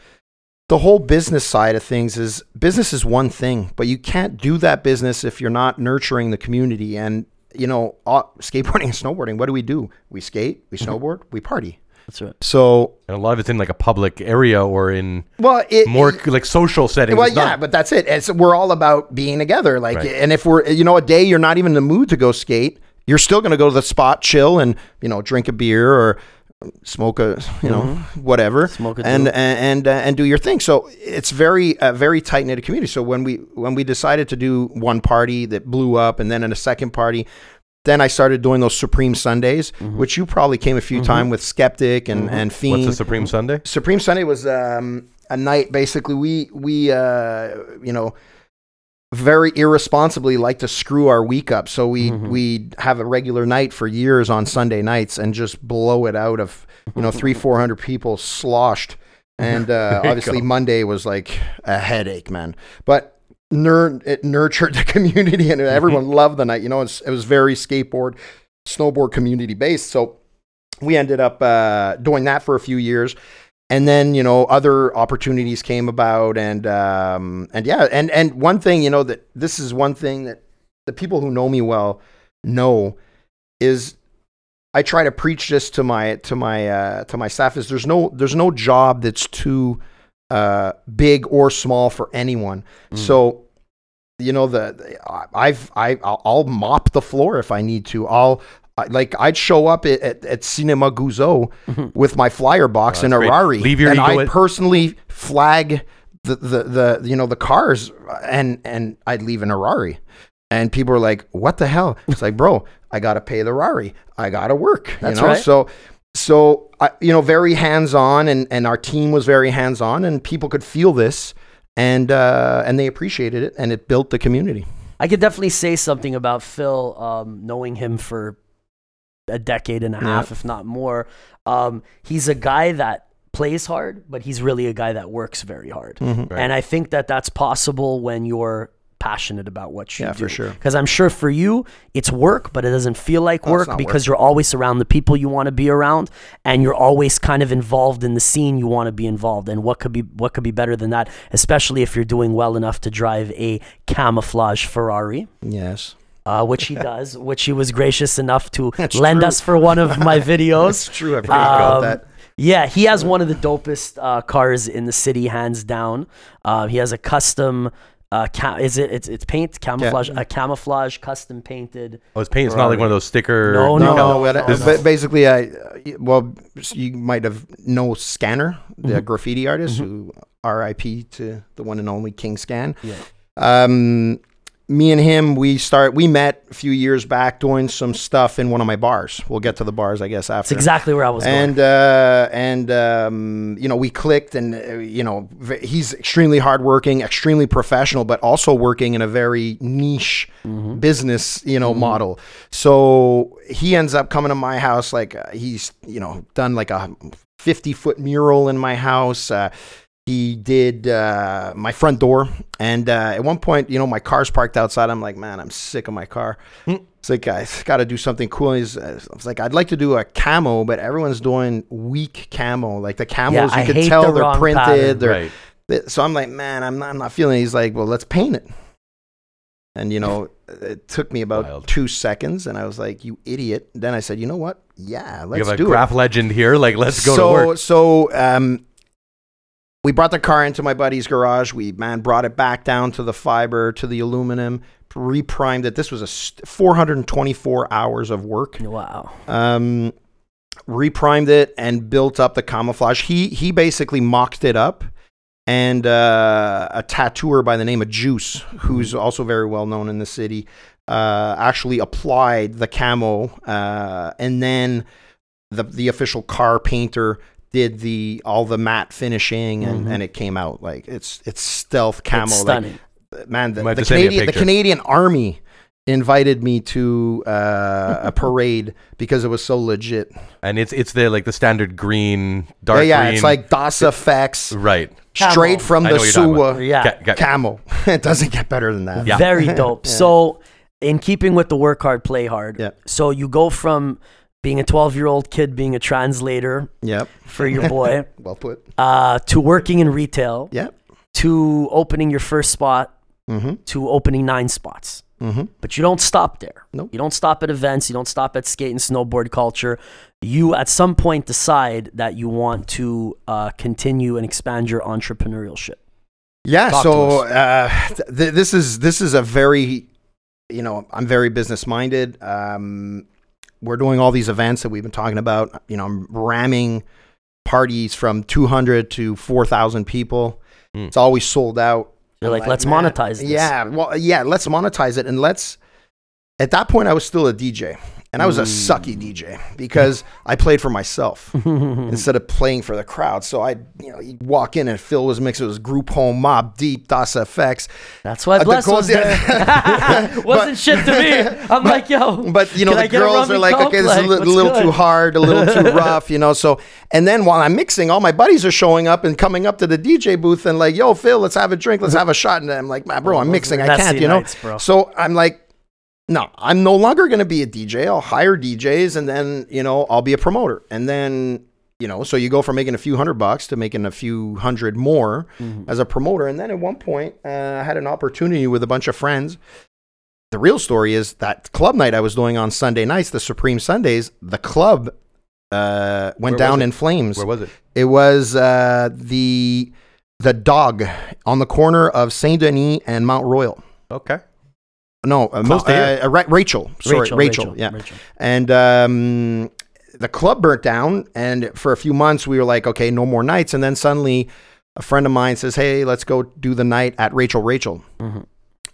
the whole business side of things is business is one thing, but you can't do that business if you're not nurturing the community. And you know, all, skateboarding and snowboarding. What do we do? We skate, we mm-hmm. snowboard, we party. That's right. So And a lot of it's in like a public area or in well, it, more like social settings. Well, It's yeah, but that's it. It's we're all about being together. Like, Right. and if we're, you know, a day you're not even in the mood to go skate, you're still going to go to the spot, chill, and you know, drink a beer or smoke a, you know, whatever, Mm-hmm. Smoke a and and and, uh, and do your thing. So it's very a very tight knit community. So when we when we decided to do one party that blew up, and then in a second party. Then I started doing those Supreme Sundays, Mm-hmm. which you probably came a few times with Skeptic and, and Fiend. what's a Supreme Sunday? Supreme Sunday was um, a night. Basically, we we uh, you know very irresponsibly like to screw our week up. So we we have a regular night for years on Sunday nights and just blow it out of you know three four hundred people sloshed. And uh, obviously go. Monday was like a headache, man. But nur- it nurtured the community and everyone loved the night. You know, it's, it was very skateboard, snowboard community based. So we ended up uh, doing that for a few years and then you know other opportunities came about and um and yeah and and one thing you know that this is one thing that the people who know me well know is I try to preach this to my to my uh to my staff is there's no there's no job that's too uh big or small for anyone. So you know the, the I- I've I I'll, I'll mop the floor if I need to. I'll I, like I'd show up at, at, at Cinema Guzzo with my flyer box Oh, in that's a great. Rari, Leave your and I at- personally flag the, the the you know the cars, and and I'd leave in a Rari, and people were like, "What the hell?" It's like, bro, I gotta pay the Rari, I gotta work, That's you know. right. So so I, you know, very hands on, and and our team was very hands on, and people could feel this, and uh, and they appreciated it, and it built the community. I could definitely say something about Phil, um, knowing him for a decade and a Yeah. half, if not more. Um, he's a guy that plays hard, but he's really a guy that works very hard. Mhm. Right. And I think that that's possible when you're passionate about what you Yeah, do. for sure. Because I'm sure for you, it's work, but it doesn't feel like Oh, it's work not because you're always around the people you want to be around, and you're always kind of involved in the scene you want to be involved in. What could be what could be better than that? Especially if you're doing well enough to drive a camouflage Ferrari. Yes. Uh, which he does, which he was gracious enough to That's lend true. us for one of my videos. It's true. I forgot about Um, that. Yeah, he has one of the dopest uh, cars in the city, hands down. Uh, he has a custom. Uh, ca- is it? It's, it's paint camouflage. A camouflage, custom painted. Oh, it's paint. It's not like one of those sticker. No, No, no, no, no, what- no, basically, I well, you might have know Scanner, the Mm-hmm. graffiti artist, who R.I.P. to the one and only King Scan. Yeah. Um, me and him, we start. We met a few years back doing some stuff in one of my bars. We'll get to the bars, I guess, after. That's exactly where I was going. and uh, and um, you know we clicked, and uh, you know he's extremely hardworking, extremely professional, but also working in a very niche business, you know, model. So he ends up coming to my house like uh, he's you know done like a fifty foot mural in my house. Uh, he did uh, my front door, and uh, at one point, you know, my car's parked outside. I'm like, man, I'm sick of my car. It's like I got to do something cool. He's, uh, I was like, I'd like to do a camo, but everyone's doing weak camo. Like the camos, Yeah, you I could tell the they're printed. They're, Right. th- so I'm like, man, I'm not, I'm not feeling. it. He's like, well, let's paint it. And you know, it took me about Wild. two seconds, and I was like, "You idiot!" Then I said, "You know what? Yeah, let's you have a do it." graph legend here. Like, let's go so, to work. So, um, we brought the car into my buddy's garage. We man brought it back down to the fiber to the aluminum, reprimed it. This was a st- 424 hours of work. wow. Um, reprimed it and built up the camouflage. He he basically mocked it up. And uh, a tattooer by the name of Juice, who's also very well known in the city, uh, actually applied the camo, uh, and then the the official car painter did the all the matte finishing, and, Mhm. and it came out like it's it's stealth camo. It's like, man, the, You might have the to send me a Canadian the. Canadian Army invited me to uh, a parade because it was so legit. And it's it's the like the standard green, dark yeah, yeah, green. it's like Das EFX right. straight Camo. from the know what you're talking about. Suwa Yeah. Ca- ca- camo. it doesn't get better than that. Yeah. Very dope. So, in keeping with the work hard, play hard. Yeah. So you go from being a 12 year old kid being a translator Yep. for your boy Well put. uh, to working in retail Yep. to opening your first spot Mm-hmm. to opening nine spots. Mm-hmm. But you don't stop there. Nope. You don't stop at events. You don't stop at skate and snowboard culture. You at some point decide that you want to uh, continue and expand your entrepreneurship. Yeah. Talk so uh, th- th- this is this is a very, you know, I'm very business minded. Um, we're doing all these events that we've been talking about. You know, I'm ramming parties from 200 to 4,000 people. Mm. It's always sold out. You're I'm like, let's man, monetize this. Yeah, well, yeah, let's monetize it, and let's. At that point, I was still a DJ, and I was a sucky DJ because I played for myself instead of playing for the crowd. So I, you know, you walk in and Phil was mixing. It was Group Home, Mobb Deep, Das EFX. That's why Uh, the Bless was there. Wasn't shit to me. I'm like, yo. But you know, the girls are like, okay, this is a li- little good? too hard, a little too rough, you know. So, and then while I'm mixing, all my buddies are showing up and coming up to the DJ booth and like, yo, Phil, let's have a drink, let's have a shot. And I'm like, bro, I'm mixing, I can't, you know. nights. So I'm like, no, I'm no longer going to be a DJ. I'll hire DJs and then, you know, I'll be a promoter. And then, you know, so you go from making a few hundred bucks to making a few hundred more Mm-hmm. as a promoter. And then at one point, uh, I had an opportunity with a bunch of friends. The real story is that club night I was doing on Sunday nights, the Supreme Sundays, the club uh, went Where down in flames. Where was it? It was uh, the the dog on the corner of Saint Denis and Mount Royal. Okay. No, uh, Close Mount, uh, Ra- Rachel. Sorry, Rachel. Yeah, and um, the club burnt down. And for a few months, we were like, okay, no more nights. And then suddenly, a friend of mine says, hey, let's go do the night at Rachel Rachel. Mhm.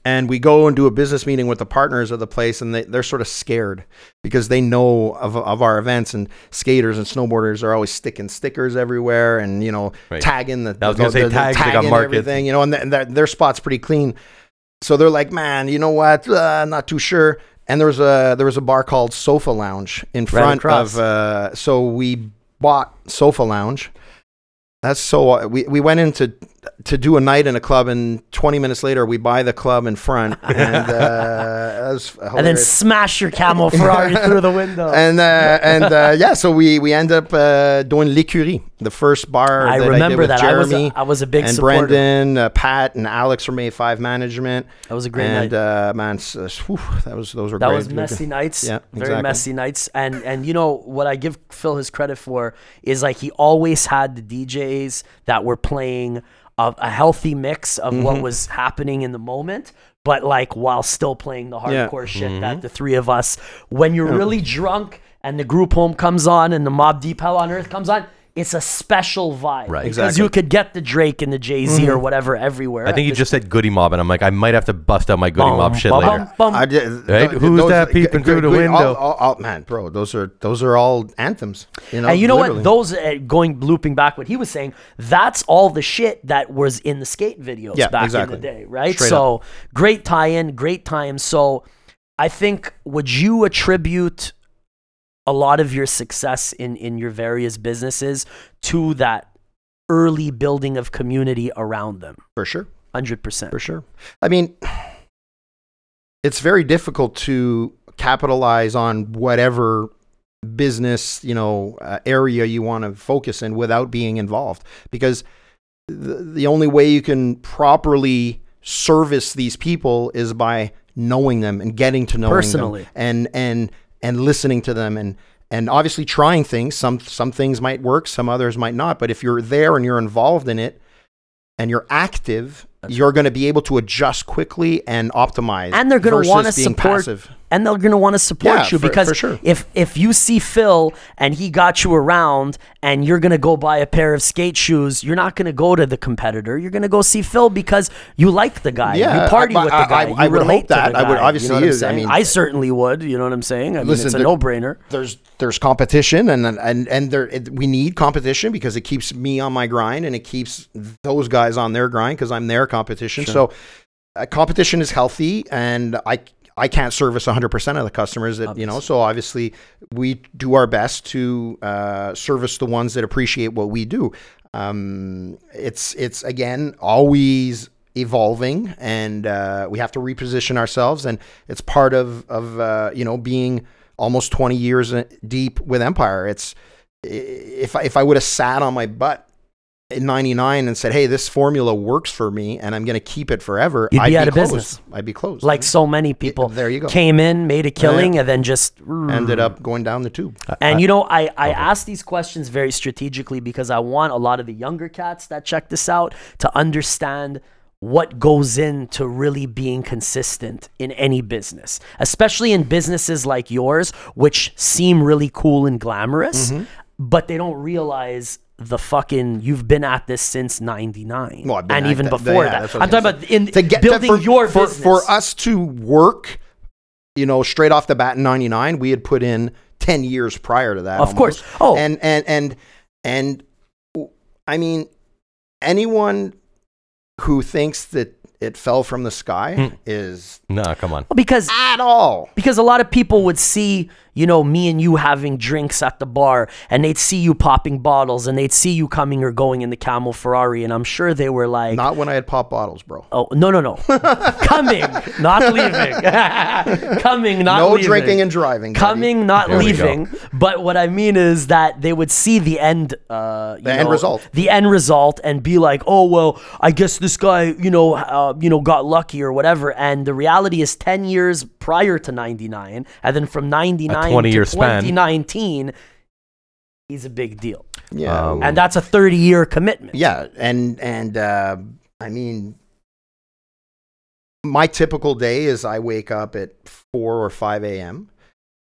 And we go and do a business meeting with the partners of the place, and they, they're sort of scared because they know of, of our events, and skaters and snowboarders are always sticking stickers everywhere, and you know Right. tagging the, I was gonna the- say the- the tags, got tagging markets. everything, you know, and, th- and their, their spot's pretty clean. So they're like, man, you know what? Uh, not too sure. And there was a there was a bar called Sofa Lounge in front of. Uh, so we bought Sofa Lounge. That's so. We we went into to do a night in a club, and 20 minutes later, we buy the club in front, and uh, and then smash your camel Ferrari through the window. and uh, and uh, yeah, so we we end up uh, doing l'écurie, the first bar. I that remember I that. I was a- Jeremy I was a big and supporter. Brendan, uh, Pat, and Alex from A5 Management. That was a great and, night. uh, man, uh, whew, that was those were That great. was messy nights. Yeah, very exactly. messy nights. And and you know what I give Phil his credit for is like he always had the DJs that were playing a, a healthy mix of Mm-hmm. what was happening in the moment, but like while still playing the Yeah. hardcore shit that the three of us, when you're really drunk and the group home comes on and the Mobb Deep Hell on Earth comes on. It's a special vibe Right. because Exactly. you could get the Drake and the Jay Z Mm-hmm. or whatever everywhere. I think you just said Goodie Mob, and I'm like, I might have to bust out my Goodie Mob shit later. I did, Right? th- Who's that peeping g- through the g- window? all- all- all- man, bro, those are those are all anthems. You know, and you know literally. what? Those uh, going looping back what he was saying. That's all the shit that was in the skate videos Yeah, back exactly. in the day, right? Straight so great tie-in, great time. So I think would you attribute a lot of your success in in your various businesses to that early building of community around them? for sure. Hundred percent. For sure. I mean, it's very difficult to capitalize on whatever business, you know, uh, area you want to focus in without being involved because the, the only way you can properly service these people is by knowing them and getting to know Personally. them and and and listening to them and and obviously trying things some some things might work some others might not but if you're there and you're involved in it and you're active you're going to be able to adjust quickly and optimize And they're going to want to support passive. And they're going to want to support Yeah, you for- because for sure. if if you see Phil and he got you around and you're going to go buy a pair of skate shoes, you're not going to go to the competitor. You're going to go see Phil because you like the guy. Yeah, you party I- with I- the guy. I- you I would hope to that. I would obviously you know use. I mean- I certainly would. You know what I'm saying? I mean, Listen, it's a there- no-brainer. there's there's competition and and and there it, we need competition because it keeps me on my grind and it keeps those guys on their grind because I'm their competition. So uh, competition is healthy and I I can't service 100% of the customers that you know so obviously we do our best to uh, service the ones that appreciate what we do. Um, it's it's again always evolving and uh, we have to reposition ourselves and it's part of of uh, you know being almost 20 years uh, deep with empire it's if I, if I would have sat on my butt in 99 and said hey this formula works for me and i'm going to keep it forever You'd i'd be be, out of closed. business. i'd be closed Like so many people there you go. came in, made a killing, and then just ended up going down the tube And you know, I, I ask these questions very strategically because I want a lot of the younger cats that check this out to understand what goes into really being consistent in any business, especially in businesses like yours, which seem really cool and glamorous, Mm-hmm. but they don't realize the fucking you've been at this since 99 Well, I've been and even that- before yeah, that I i'm talking about in to get building for, your for, business for us to work you know straight off the bat in 99 we had put in 10 years prior to that Of course. Oh. and and and and i mean anyone who thinks that it fell from the sky Hmm. is No, come on. because at all because a lot of people would see you know me and you having drinks at the bar and they'd see you popping bottles and they'd see you coming or going in the camel ferrari and i'm sure they were like not when i had pop bottles bro oh no no no coming not leaving coming not no leaving. drinking and driving buddy. coming not There leaving but what i mean is that they would see the end uh you The end result. the end result and be like oh well i guess this guy you know uh, you know got lucky or whatever and the reality is 10 years prior to 99 and then from 99 20 to year span. 2019 is a big deal yeah Um, and that's a 30 year commitment Yeah, and and uh, I mean, my typical day is I wake up at four or five a.m.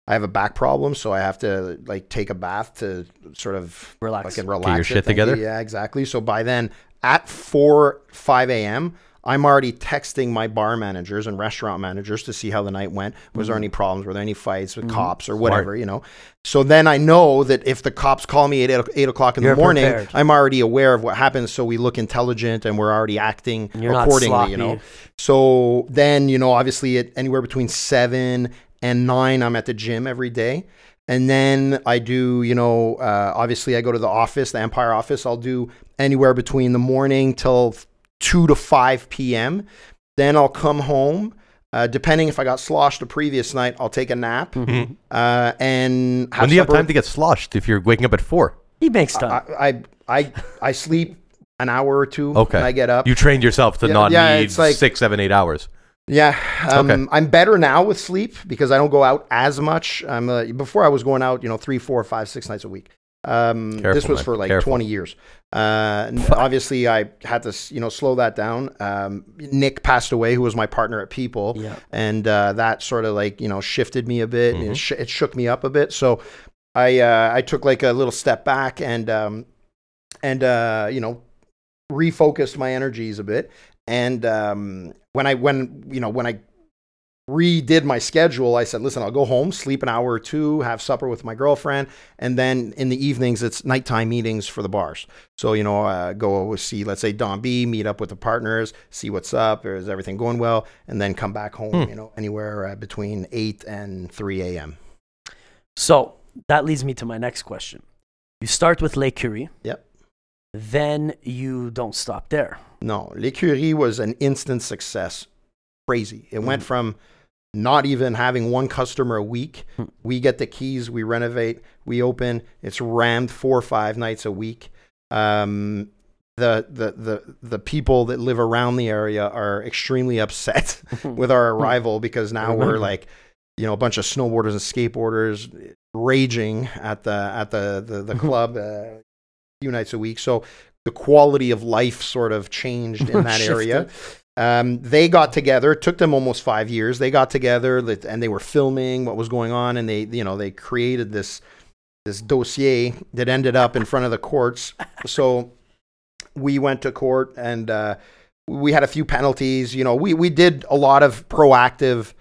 I have a back problem, so I have to like take a bath to sort of Relax. fucking relax. it. shit Thank you. together? Yeah, exactly. So by then, at four five a.m. I'm already texting my bar managers and restaurant managers to see how the night went. Was Mm-hmm. there any problems? Were there any fights with cops or whatever? You know. So then I know that if the cops call me at eight, eight o'clock in You're the morning, prepared. I'm already aware of what happens. So we look intelligent and we're already acting You're accordingly. You know. So then you know, obviously, at anywhere between seven and nine, I'm at the gym every day. And then I do, you know, uh, obviously I go to the office, the Empire office. I'll do anywhere between the morning till 2 to 5 p.m. Then I'll come home. Uh, depending if I got sloshed the previous night, I'll take a nap. Mm-hmm. Uh, and have When do you have time to get sloshed if you're waking up at four? He makes time. I, I, I, I sleep an hour or two Okay. and I get up. You trained yourself to Yeah, not yeah, need it's like- six, seven, eight hours. Yeah, um, Okay. I'm better now with sleep because I don't go out as much. I'm uh, before I was going out, you know, three, four, five, six nights a week. Um, this was man. for like Careful. 20 years. Uh, obviously, I had to, you know, slow that down. Um, Nick passed away, who was my partner at Peopl, Yeah. and uh, that sort of like you know shifted me a bit. Mm-hmm. and It, sh- it shook me up a bit. So I uh, I took like a little step back and um, and uh, you know refocused my energies a bit. And um, when I when you know when I redid my schedule, I said, listen, I'll go home, sleep an hour or two, have supper with my girlfriend, and then in the evenings it's nighttime meetings for the bars. So you know, uh, go see, let's say Don B, meet up with the partners, see what's up, is everything going well, and then come back home. You know, anywhere uh, between eight and three a.m. So that leads me to my next question. You start with L'Écurie. Yep. Then you don't stop there. No, L'Écurie was an instant success. Crazy. It went from not even having one customer a week. Hmm. We get the keys, we renovate, we open. It's rammed four or five nights a week. Um, the, the, the, the people that live around the area are extremely upset with our arrival because now we're like, you know, a bunch of snowboarders and skateboarders raging at the at the the, the club uh, a few nights a week. So the quality of life sort of changed in that area. Um, they got together. It took them almost five years. They got together and they were filming what was going on, and they you know they created this this dossier that ended up in front of the courts. So we went to court and uh, we had a few penalties. You know, we we did a lot of proactive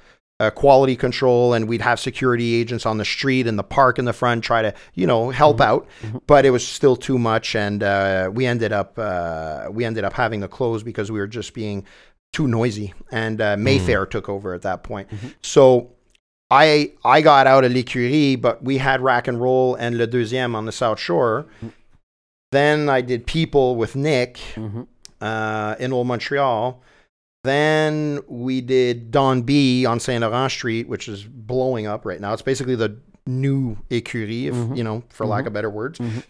uh, quality control, and we'd have security agents on the street and the park in the front try to you know help out. But it was still too much, and uh, we ended up uh, we ended up having to close because we were just being too noisy. And uh, Mayfair took over at that point. So. I I got out of l'écurie, but we had Rack and Roll and Le Deuxième on the South Shore. Then I did Peopl with Nick Mhm. uh, in Old Montreal. Then we did Don B on Saint Laurent Street, which is blowing up right now. It's basically the new écurie, if Mhm. you know, for lack of better words. Mhm.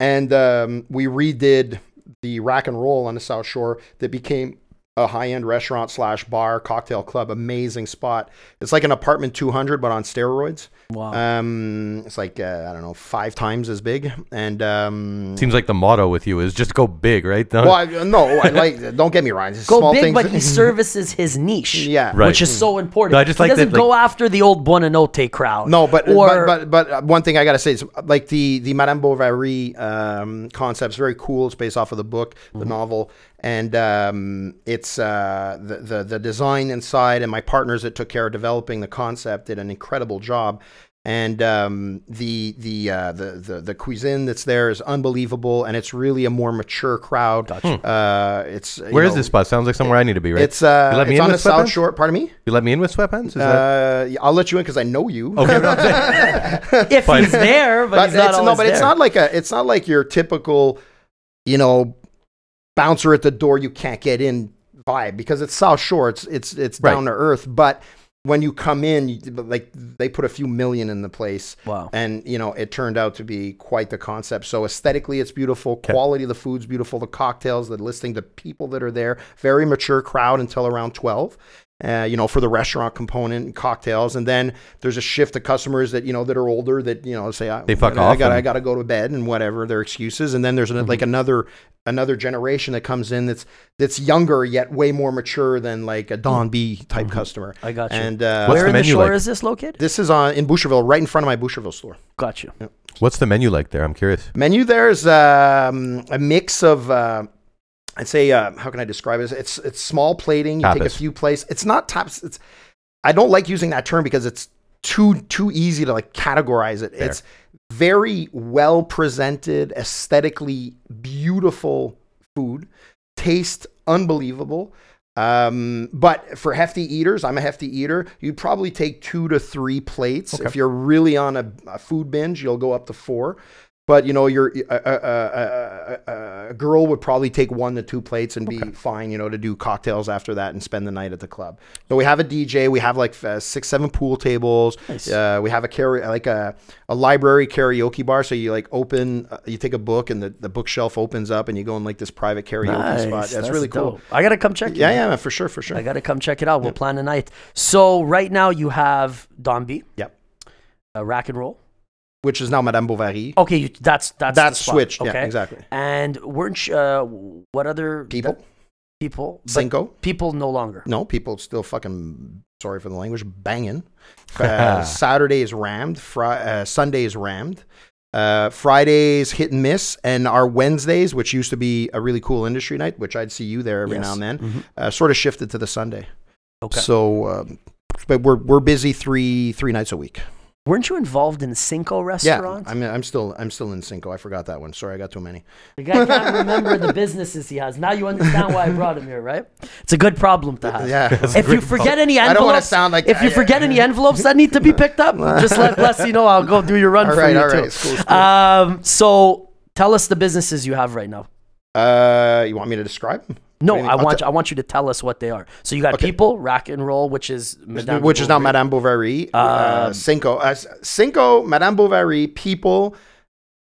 And um, we redid the Rack and Roll on the South Shore that became a high-end restaurant slash bar cocktail club. Amazing spot. It's like an apartment 200, but on steroids. Wow. Um, it's like uh, I don't know, five times as big. And um, Seems like the motto with you is just go big, right? Don't- well, I, no, I like. Don't get me wrong. it's Go small big, things- but he services his niche. Yeah. Right. Which is so important. No, I just he like doesn't that, go after the old Buonanotte crowd. No, but Or- but, but but one thing I gotta say is like the the Madame Bovary um, concept's very cool. It's based off of the book, the Mm-hmm. novel, and um, it's uh, the, the the design inside. And my partners that took care of developing the concept did an incredible job. And um, the the, uh, the the the cuisine that's there is unbelievable, and it's really a more mature crowd. Uh, it's you Where is know, this spot? Sounds like somewhere I need to be, right? It's uh, You let me it's in on the with South sweatpants? Shore. Pardon me. you let me in with sweatpants? Is that Uh, yeah, I'll let you in because I know you. okay? I'm if he's there, but, but he's not it's, no, always but it's not like a. It's not like your typical, you know, bouncer at the door you can't get in vibe because it's South Shore. It's it's it's Right. down to earth. But when you come in, you, like they put a few million in the place. Wow. And you know, it turned out to be quite the concept. So aesthetically, it's beautiful. Quality of the food's beautiful. The cocktails, the listing, the people that are there, very mature crowd until around twelve. Uh, you know, for the restaurant component and cocktails, and then there's a shift of customers that you know that are older that you know say I, They fuck I off got I and- got to go to bed and whatever their excuses, and then there's an, like another another generation that comes in that's that's younger yet way more mature than like a Don B type customer. I got you. And uh, What's Where the in the menu shore like? is this located? this is on in Boucherville, right in front of my Boucherville store. Got you. What's the menu like there? I'm curious. Menu there's um, a mix of uh, I'd say uh, how can I describe it? It's it's small plating. You take a few plates. It's not taps. It's I don't like using that term because it's too too easy to like categorize it. It's very well presented, aesthetically beautiful food, taste unbelievable. Um, but for hefty eaters, I'm a hefty eater. You'd probably take two to three plates. If you're really on a, a food binge, you'll go up to four. But you know, you're a, a, a, a, girl would probably take one to two plates and be fine. You know, to do cocktails after that and spend the night at the club. So we have a DJ. We have like uh, six, seven pool tables. Nice. Uh, we have a carry like a, a library karaoke bar. So you like open, uh, you take a book and the, the bookshelf opens up and you go in like this private karaoke Nice. spot. That's, really cool. dope. I gotta come check. it Yeah, out. yeah, for sure, for sure. I gotta come check it out. We'll plan a night. So right now you have Don B. Yep. Uh, rack and roll. Which is now Madame Bovary. Okay, you, that's that's the That's switched. Okay. Yeah, exactly. And weren't you, uh, what other Peopl, people? But Cinko. people no longer. No, people still fucking sorry for the language, banging. Uh, Saturday is rammed. Fri- uh, Sunday is rammed. Uh, Fridays hit and miss, and our Wednesdays, which used to be a really cool industry night, which I'd see you there every Yes. now and then, Mhm. uh, sort of shifted to the Sunday. Okay. So, um, but we're we're busy three three nights a week. Weren't you involved in Cinko Yeah, restaurant? I'm I'm still I'm still in Cinko. I forgot that one. Sorry, I got too many. The guy can't remember the businesses he has. Now you understand why I brought him here, right? It's a good problem to have. Yeah. If you forget any I don't wanna envelopes, sound like- if you I- forget any envelopes that need to be picked up, just let Blessy know. I'll go do your run All for right, you all too. right. It's cool, cool. Um, so tell us the businesses you have right now. Uh, you want me to describe them? No, What do you mean? I want te- I want you to tell us what they are. So you got Okay. people, rock and roll, which is Madame which is now Madame Bovary, uh, Um, Cinko, uh, Cinko, Madame Bovary, Peopl,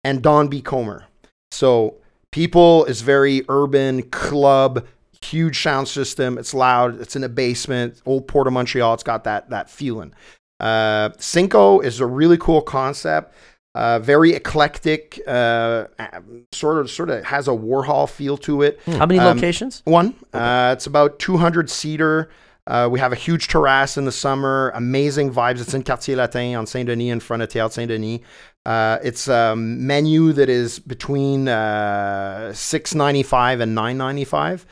and Don B. Comer. So Peopl is very urban club, huge sound system. It's loud. It's in a basement. Old Port of Montreal. It's got that that feeling. Uh, Cinko is a really cool concept. Uh, very eclectic. Uh, sort of sort of has a Warhol feel to it. How many Um, locations? One. Uh, it's about 200 seater. Uh, we have a huge terrace in the summer. Amazing vibes. It's in Quartier Latin on Saint Denis, in front of Théâtre Saint Denis. Uh, it's a menu that is between uh, six ninety five and nine ninety five.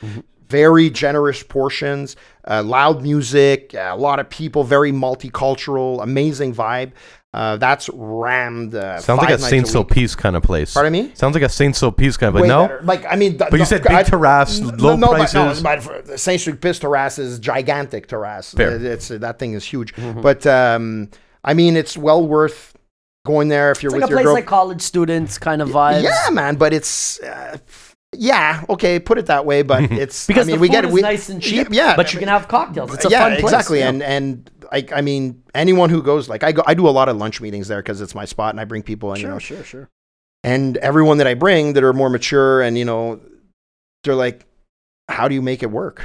Very generous portions. Uh, loud music. A lot of people. Very multicultural. Amazing vibe. Uh, that's rammed. Uh, Sounds like a Saint week. Sulpice kind of place. Pardon me? Sounds like a Saint Sulpice kind of place. Way No, better. Like I mean, but you said big terrace, low no, prices. But, no, but Saint Sulpice terrace is gigantic terrace. Fair. It- It's that thing is huge. Mm-hmm. But um, I mean, it's well worth going there if you're It's like with a your place girl. like college students kind of vibes. yeah, man. But it's. Yeah, okay, put it that way, but it's Because I mean, the we food get is we, nice and cheap. Yeah, but you can have cocktails. It's a yeah, fun place. exactly. Yeah. And and like I mean, anyone who goes like I go, I do a lot of lunch meetings there because it's my spot, and I bring people, and you know, sure, sure, sure. and everyone that I bring that are more mature and you know they're like how do you make it work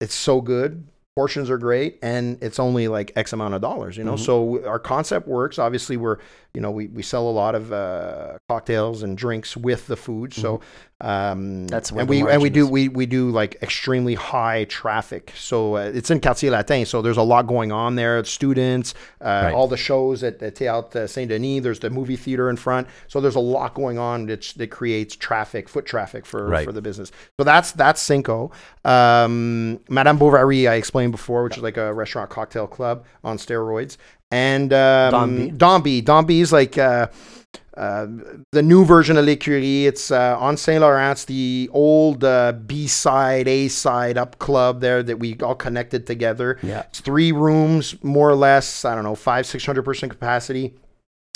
it's so good portions are great and it's only like x amount of dollars you know Mhm. so our concept works obviously we're you know we, we sell a lot of uh, cocktails and drinks with the food. So um That's where and we and we do we we do like extremely high traffic. So uh, it's in Quartier Latin so there's a lot going on there students uh, Right. all the shows at, at Théâtre Saint Denis there's the movie theater in front. So there's a lot going on that, that creates traffic foot traffic for Right. for the business. So that's that's Cinko. Um, Madame Bovary I explained before which is like a restaurant cocktail club on steroids and um, Don B. Dombey is like uh, uh, the new version of L'Écurie. It's uh, on Saint Laurent. The old uh, B side, A side up club there that we all connected together. Yeah. It's three rooms, more or less. I don't know, five, six hundred percent capacity.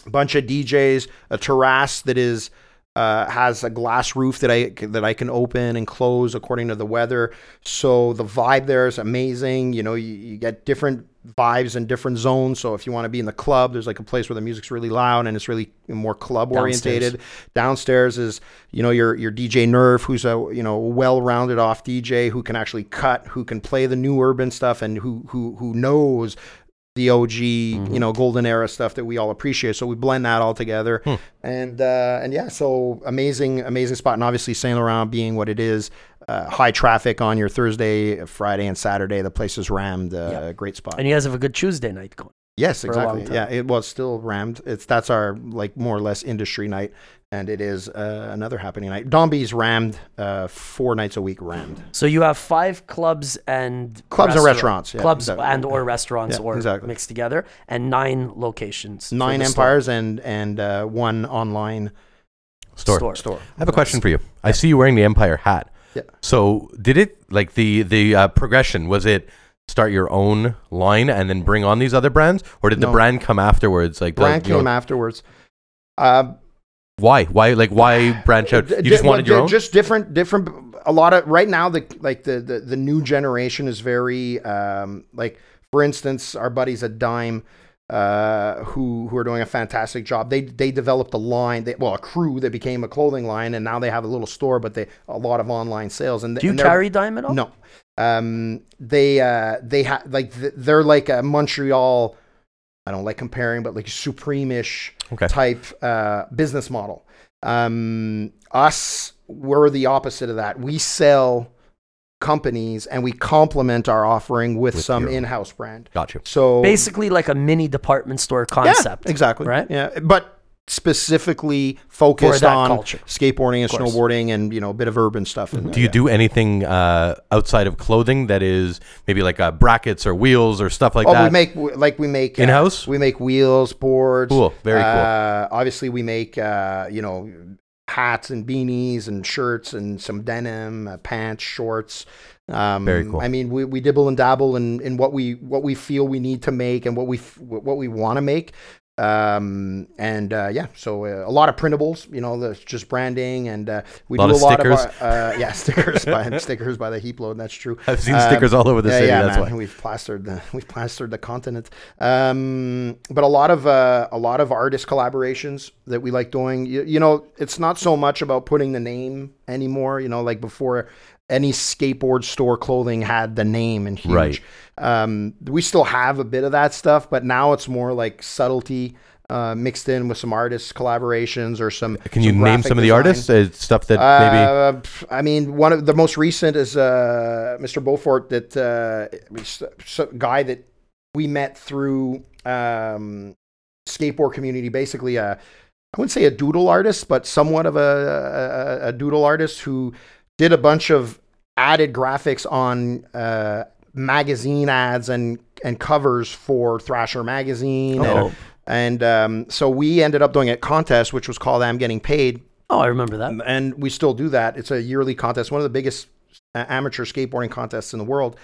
A bunch of DJs, a terrace that is uh, has a glass roof that I that I can open and close according to the weather. So the vibe there is amazing. You know, you, you get different vibes in different zones. So if you want to be in the club, there's like a place where the music's really loud and it's really more club orientated. Downstairs is you know your your DJ Nerve, who's a you know well rounded off DJ who can actually cut, who can play the new urban stuff, and who who who knows the OG, you know, golden era stuff that we all appreciate. So we blend that all together, and uh, and yeah, so amazing, amazing spot, and obviously Saint Laurent being what it is, uh, high traffic on your Thursday, Friday, and Saturday. The place is rammed. Uh, Yeah. Great spot. And you guys have a good Tuesday night going. yes, for a long exactly. Yeah, it was still rammed. It's that's our like more or less industry night, and it is uh, another happening night. Don B's rammed uh, four nights a week. Rammed So you have five clubs and Clubs and restaurant- restaurants, yeah, clubs exactly. and or restaurants Yeah, or exactly. mixed together, and nine locations. nine the store. empires and and uh, one online store. Store. store. I have a question for you. I see you wearing the Empire hat. Yeah. So did it like the the uh, progression? Was it start your own line and then bring on these other brands, or did the No. brand come afterwards? Like the- brand you know- came afterwards. Uh, Why? Why? Like why branch out? You just wanted your own. Just different, different. A lot of right now, the like the the, the new generation is very um, like. For instance, our buddies at Dime, uh, who who are doing a fantastic job. They they developed a line. They, well, a crew that became a clothing line, and now they have a little store, but they a lot of online sales. And Do you and carry dime at all? No. Um, they uh, they have like th- they're like a Montreal. I don't like comparing, but like supreme-ish Okay. type uh, business model. Um, us, we're the opposite of that. We sell companies and we complement our offering with, With some your in-house brand. Gotcha. So Basically, like a mini department store concept. yeah, concept. exactly. right? Yeah, but specifically focused on culture. skateboarding and snowboarding and you know a bit of urban stuff. In there, Do you yeah. do anything uh, outside of clothing that is maybe like uh, brackets or wheels or stuff like oh, that? we make like we make uh, In-house? We make wheels, boards. Cool. Very cool. Uh, obviously, we make uh, you know hats and beanies and shirts and some denim, uh, pants, shorts. Um, Very cool. I mean, we, we dibble and dabble in, in what we what we feel we need to make and what we f- what we want to make. Um, and uh, yeah, so uh, a lot of printables, you know, just branding, and uh, we Lot do a lot stickers. of our, uh, yeah stickers by stickers by the heap load. That's true. I've seen Um, stickers all over the yeah, city. yeah, that's man. why. We've plastered the we've plastered the continent. Um, but a lot of uh, a lot of artist collaborations that we like doing. You, you know, it's not so much about putting the name anymore. You know, like before, any skateboard store clothing had the name and huge. Right. Um, we still have a bit of that stuff, but now it's more like subtlety. Uh, mixed in with some artist collaborations or some. Can you name some of the design. artists? Uh, stuff that maybe. Uh, pff, I mean, one of the most recent is uh, Mr. Beaufort, that uh, guy that we met through um, skateboard community. Basically, a, I wouldn't say a doodle artist, but somewhat of a, a, a doodle artist who did a bunch of added graphics on uh, magazine ads and and covers for Thrasher magazine. Oh. And, and um, so we ended up doing a contest, which was called "I'm Getting Paid." Oh, I remember that. and we still do that. It's a yearly contest, one of the biggest uh, amateur skateboarding contests in the world.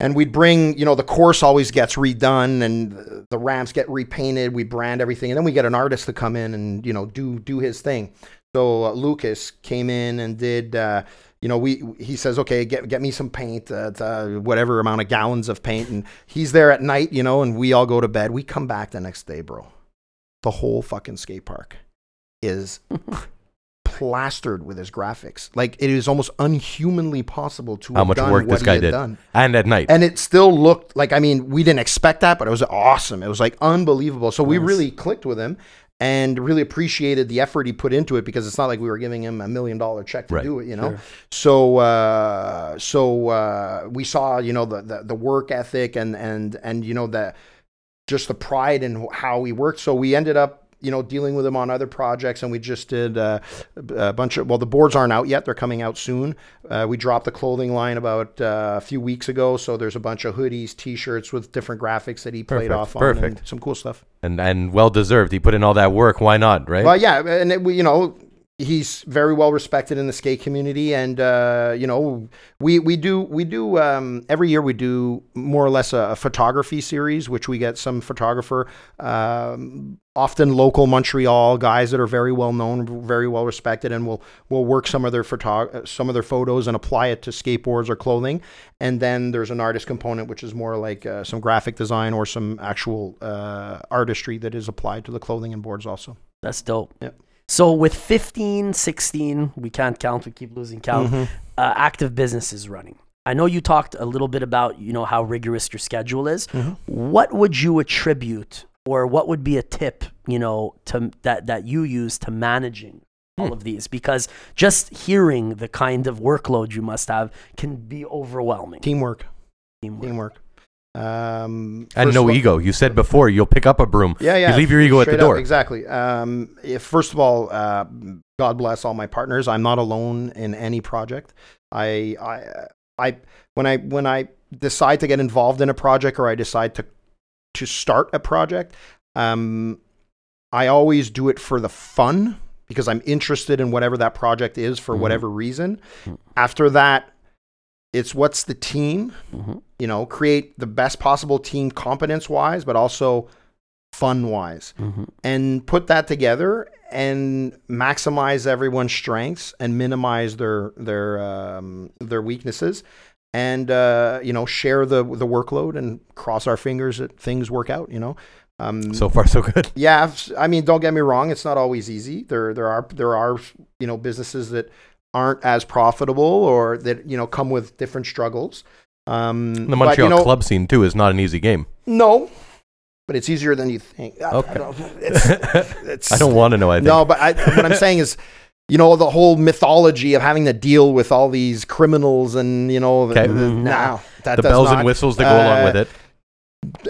And we'd bring, you know, the course always gets redone, and the- the ramps get repainted. We brand everything, and then we get an artist to come in and you know do do his thing. So uh, Lucas came in and did. Uh, you know, we he says, okay, get get me some paint, uh, uh, whatever amount of gallons of paint, and he's there at night, you know, and we all go to bed. We come back the next day, bro. The whole fucking skate park is plastered with his graphics. Like it is almost unhumanly possible to How have much done work what this guy did. done. and at night. And it still looked like I mean, we didn't expect that, but it was awesome. It was like unbelievable. So we really clicked with him and really appreciated the effort he put into it because it's not like we were giving him a million dollar check to Right. do it, you know. Sure. So uh, so uh, we saw, you know, the, the the work ethic and and and you know the just the pride in how he worked. So we ended up, you know, dealing with him on other projects, and we just did uh, a bunch of. Well, the boards aren't out yet; they're coming out soon. Uh, we dropped the clothing line about uh, a few weeks ago, so there's a bunch of hoodies, T-shirts with different graphics that he played Perfect, off on, perfect. some cool stuff. and and well deserved. He put in all that work. Why not? Right. Well, yeah, and it, we, you know, he's very well respected in the skate community, and uh, you know, we we do we do um, every year we do more or less a, a photography series, which we get some photographer, um, often local Montreal guys that are very well known, very well respected, and we'll we'll work some of their photo some of their photos and apply it to skateboards or clothing, and then there's an artist component, which is more like uh, some graphic design or some actual uh, artistry that is applied to the clothing and boards also. That's dope. Yeah. So with 15, 16, we can't count, we keep losing count, Mm-hmm. uh, active businesses running. I know you talked a little bit about, you know, how rigorous your schedule is. Mhm. What would you attribute or what would be a tip, you know, to that that you use to managing all Hmm. of these because just hearing the kind of workload you must have can be overwhelming. Teamwork. Teamwork. Teamwork. Um, and no all- ego. You said before you'll pick up a broom. Yeah, yeah. You leave your ego at the straight up, door. exactly. Um, if, first of all, uh, God bless all my partners. I'm not alone in any project. I, I, I, when I when I decide to get involved in a project or I decide to to start a project, um, I always do it for the fun because I'm interested in whatever that project is for Mhm. whatever reason. Mhm. After that, it's what's the team Mhm. you know, create the best possible team competence wise, but also fun wise, Mm-hmm. and put that together and maximize everyone's strengths and minimize their their um, their weaknesses, and uh, you know share the the workload and cross our fingers that things work out. You know. Um, So far, so good. yeah, I mean, don't get me wrong; it's not always easy. There, there are there are you know businesses that aren't as profitable or that you know come with different struggles. Um, The but, Montreal you know, club scene too is not an easy game. No, but it's easier than you think. I- I Okay. don't- it's, it's, I don't want to know. I think. No, but I, what I'm saying is, you know, the whole mythology of having to deal with all these criminals and you know, the, Okay. the, Mm, no, that the does bells not, and whistles that go along uh, with it.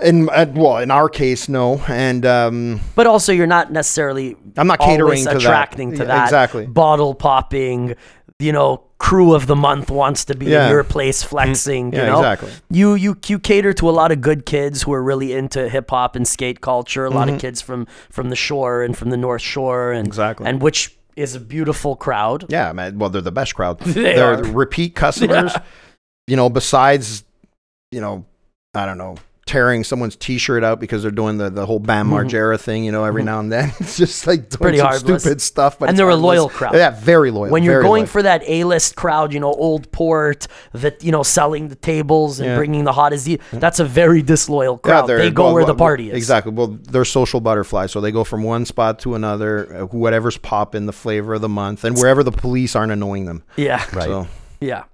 In uh, well, in our case, no, and um, But also, you're not necessarily I'm not catering to attracting that. to Yeah, that. exactly. Bottle popping, you know, crew of the month wants to be Yeah. in your place flexing. Yeah, you know, exactly. you you you cater to a lot of good kids who are really into hip hop and skate culture. A lot of kids from from the shore and from the North Shore, and Mm-hmm. Exactly. and which is a beautiful crowd. Yeah, man. Well, they're the best crowd. They are are. repeat customers. You know, besides, you know, I don't know, tearing someone's T-shirt out because they're doing the, the whole Bam Margera thing. You know, every now and then it's just like doing Mm-hmm. pretty some stupid stuff. But And they're a loyal crowd. Yeah, very loyal. when you're going loyal. for that A-list crowd, you know, old port that you know selling the tables and Yeah. bringing the hottest. That's a very disloyal crowd. they're- they go well, where the party is. Exactly. Well, they're social butterflies, so they go from one spot to another, uh, whatever's popping, the flavor of the month, and wherever the police aren't annoying them. Yeah. Right. So Yeah.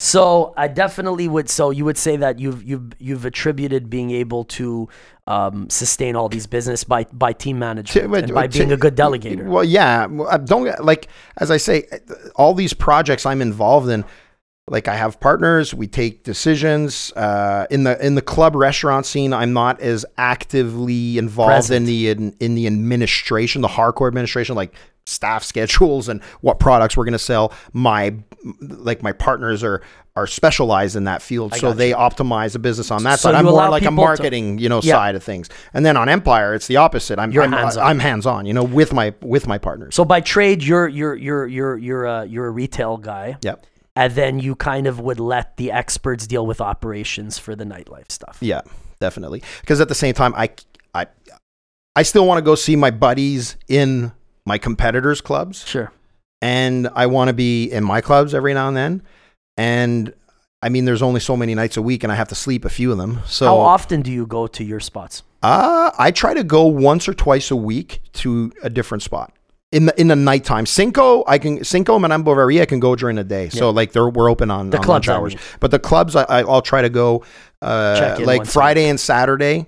So I definitely would. So you would say that you've you've you've attributed being able to um, sustain all these business by by team management but- and by but being to- a good delegator. Well, yeah. Don't like as I say, all these projects I'm involved in. Like I have partners, we take decisions. Uh, in the in the club restaurant scene, I'm not as actively involved Present. in the in, in the administration, the hardcore administration, like staff schedules and what products we're going to sell. My like my partners are are specialized in that field, so got they optimize the business on that So side. I'm more like a people to- marketing, you know, Yeah. side of things. And then on Empire, it's the opposite. I'm I'm, hands-on. I'm hands on, you know, with my with my partners. So by trade, you're you're you're you're you're a you're a retail guy, Yep. and then you kind of would let the experts deal with operations for the nightlife stuff. Yeah, definitely. Because at the same time, I, I, I still want to go see my buddies in my competitors' clubs, Sure. and I want to be in my clubs every now and then. And I mean, there's only so many nights a week, and I have to sleep a few of them. So, how often do you go to your spots? uh, I try to go once or twice a week to a different spot. In the in the nighttime, Cinko I can Cinko Madame Bovary I can go during the day. So like they're we're open on The on clubs, lunch I hours. mean. But the clubs I, I I'll try to go uh, like Friday and Saturday,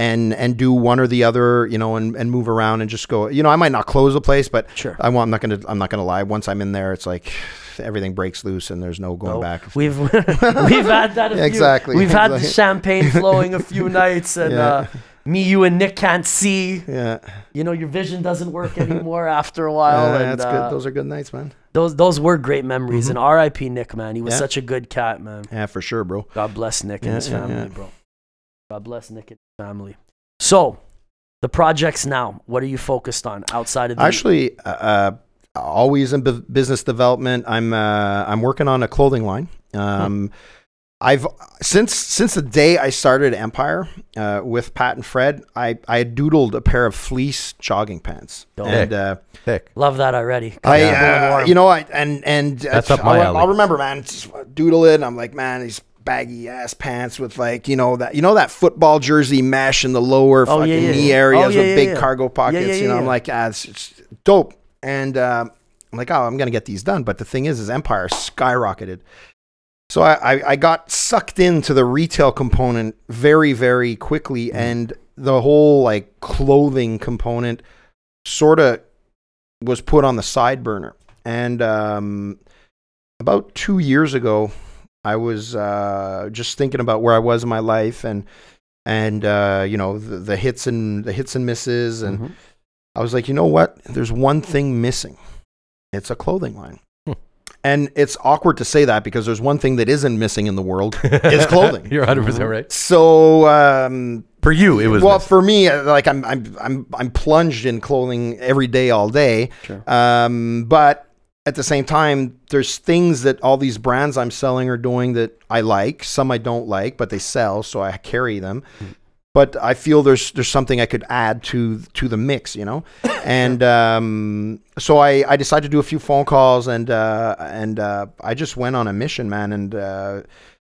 and and do one or the other, you know, and, and move around and just go. You know, I might not close the place, but Sure. I want. I'm not gonna. I'm not gonna lie. Once I'm in there, it's like everything breaks loose and there's no going No. back. We've we've had that. A few, Exactly, We've had the champagne flowing a few nights, and Yeah. uh, me, you, and Nick can't see. Yeah, You know, your vision doesn't work anymore after a while. Yeah, and that's uh, good. Those are good nights, man. those those were great memories. And R.I.P. Nick, man. He was Yeah. such a good cat, man. Yeah, for sure, bro. God bless Nick and his yeah, family, yeah. bro. God bless Nick and family. So, the projects now. What are you focused on outside of the Actually, uh, uh, always in bu- business development. I'm uh, I'm working on a clothing line. Um, I've since since the day I started Empire uh, with Pat and Fred, I I doodled a pair of fleece jogging pants, Dope. and uh, Thick. Love that already. I uh, you know I and and That's uh, up my I'll, alley. I'll remember, man. Just doodle it. And I'm like, man, these baggy ass pants with like you know that you know that football jersey mesh in the lower Oh, fucking yeah, yeah, knee areas Oh, yeah, with big cargo pockets. you know. I'm like, ah, it's, it's dope. And uh, I'm like, oh, I'm gonna get these done. But the thing is, is Empire skyrocketed. So I, I, I got sucked into the retail component very, very quickly, and the whole like clothing component sort of was put on the side burner. And um, about two years ago, I was uh, just thinking about where I was in my life and and uh, you know the, the hits and the hits and misses, and Mhm. I was like, you know what? There's one thing missing. It's a clothing line. Hmm. And it's awkward to say that because there's one thing that isn't missing in the world is clothing. You're 100 percent right. So, um, For you, it was. well, missing. for me, uh, like I'm, I'm, I'm, I'm plunged in clothing every day, all day. Sure. Um, but at the same time, there's things that all these brands I'm selling are doing that I like. Some I don't like, but they sell, so I carry them. but I feel there's there's something I could add to to the mix, you know. And um, so I, I decided to do a few phone calls, and uh, and uh, I just went on a mission, man. And uh,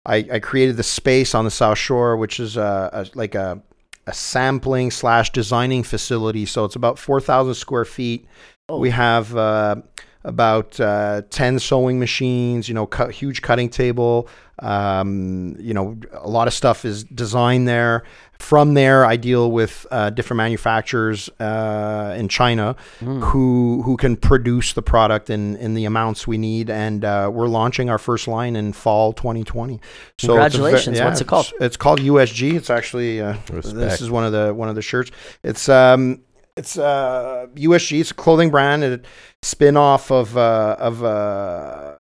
I, I created the space on the South Shore, which is a, a like a a sampling slash designing facility. So it's about four thousand square feet. Oh. We have uh, about uh, ten sewing machines. You know, cut, huge cutting table. Um, you know, a lot of stuff is designed there. From there, I deal with uh, different manufacturers uh, in China who who can produce the product in, in the amounts we need, and uh, we're launching our first line in fall 2020. So it's a ve- Congratulations. What's it called? It's, it's called USG. It's actually uh, this is one of the one of the shirts. It's um it's uh USG. It's a clothing brand and spin off of uh, of uh,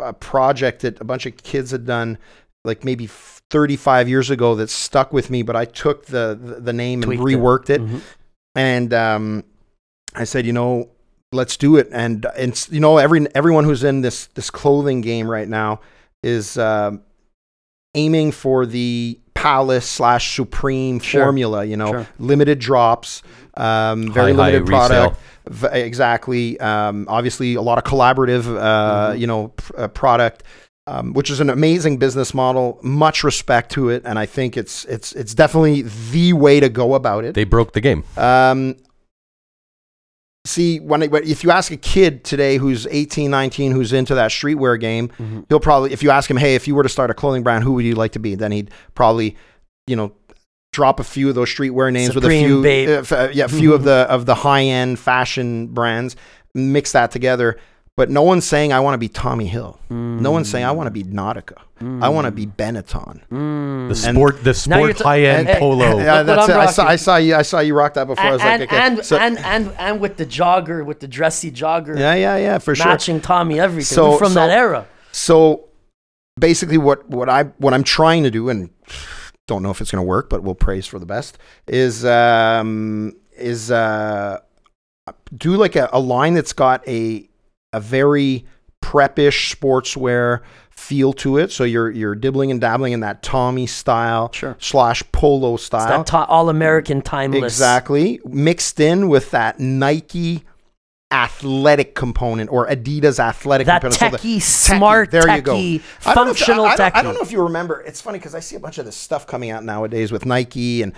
a project that a bunch of kids had done like maybe 35 years ago that stuck with me but i took the the, the name and Tweaked it. reworked it, Mhm. and um, i said you know let's do it and and you know every everyone who's in this this clothing game right now is um, aiming for the palace slash supreme Sure. formula you know Sure. limited drops um, very High, high limited resale. product V- exactly. Um, obviously, a lot of collaborative, uh, Mhm. you know, pr- uh, product, um, which is an amazing business model. Much respect to it, and I think it's it's it's definitely the way to go about it. They broke the game. Um, see, when, it, if you ask a kid today who's 18, 19, who's into that streetwear game, Mhm. he'll probably, if you ask him, hey, if you were to start a clothing brand, who would you like to be? Then he'd probably, you know, drop a few of those streetwear names with a few, uh, f- uh, yeah, a few of the of the high end fashion brands, mix that together. But no one's saying I want to be Tommy Hill. No one's saying I want to be Nautica. I want to be Benetton. Mm. The sport, the sport t- high end and- polo. Yeah, that's I'm it. I saw. I saw you. I saw you rock that before. I was and, like, okay. and, so, and and and with the jogger, with the dressy jogger, yeah, yeah, yeah, for sure. matching Tommy everything. So- We're from so- that era. So basically, what what I what I'm trying to do, and don't know if it's going to work, but we'll praise for the best. Is um is uh do like a, a line that's got a a very preppish sportswear feel to it. So you're you're dibbling and dabbling in that Tommy style Sure. slash polo It's style. that ta- all American timeless. Exactly. Mixed in with that Nike athletic component or Adidas athletic That component. So the- techie, smart, there techie, you go. I if- functional I, I don't, techie. I don't know if you remember. It's funny because I see a bunch of this stuff coming out nowadays with Nike and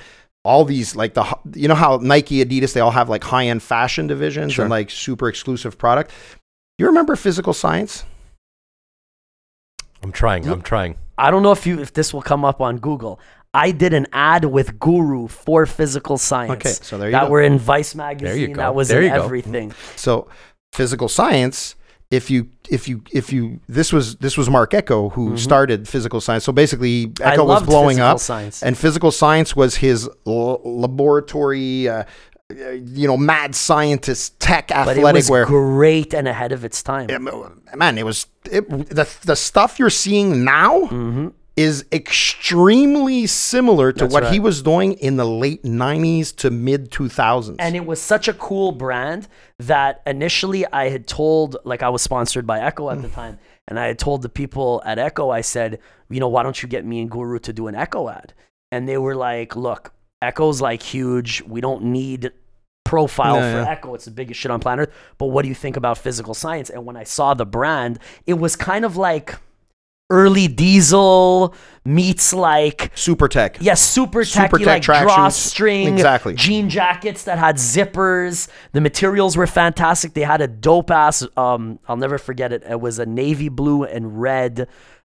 all these like the you know how Nike, Adidas, they all have like high end fashion divisions Sure. and like super exclusive product. You remember Physical Science? I'm trying. I'm trying. I don't know if you if this will come up on Google. I did an ad with Guru for physical science. Okay, so there you go. that go. were in Vice magazine. There you go. That was There in you go. everything. So Physical Science. If you if you if you this was this was Marc Ecko who started physical science. So basically, Mm-hmm. I Ecko was blowing physical up, science. and physical science was his l- laboratory, uh, you know, mad scientist, tech, athletic But it was great and ahead of its time. man, it was it, the the stuff you're seeing now Mm-hmm. is extremely similar to That's what he was doing in the late '90s to mid 2000s. and it was such a cool brand that initially I had told, like I was sponsored by Ecko at the time, and I had told the people at Ecko, I said, you know, why don't you get me and Guru to do an Ecko ad? And they were like, look, Ecko's like huge. We don't need profile Yeah, for yeah. Ecko. It's the biggest shit on planet Earth. But what do you think about physical science? And when I saw the brand, it was kind of like early diesel meets like Super tech. Yes, super tech Super tech like drawstring, Exactly. jean jackets that had zippers. The materials were fantastic. They had a dope ass. Um, I'll never forget it. It was a navy blue and red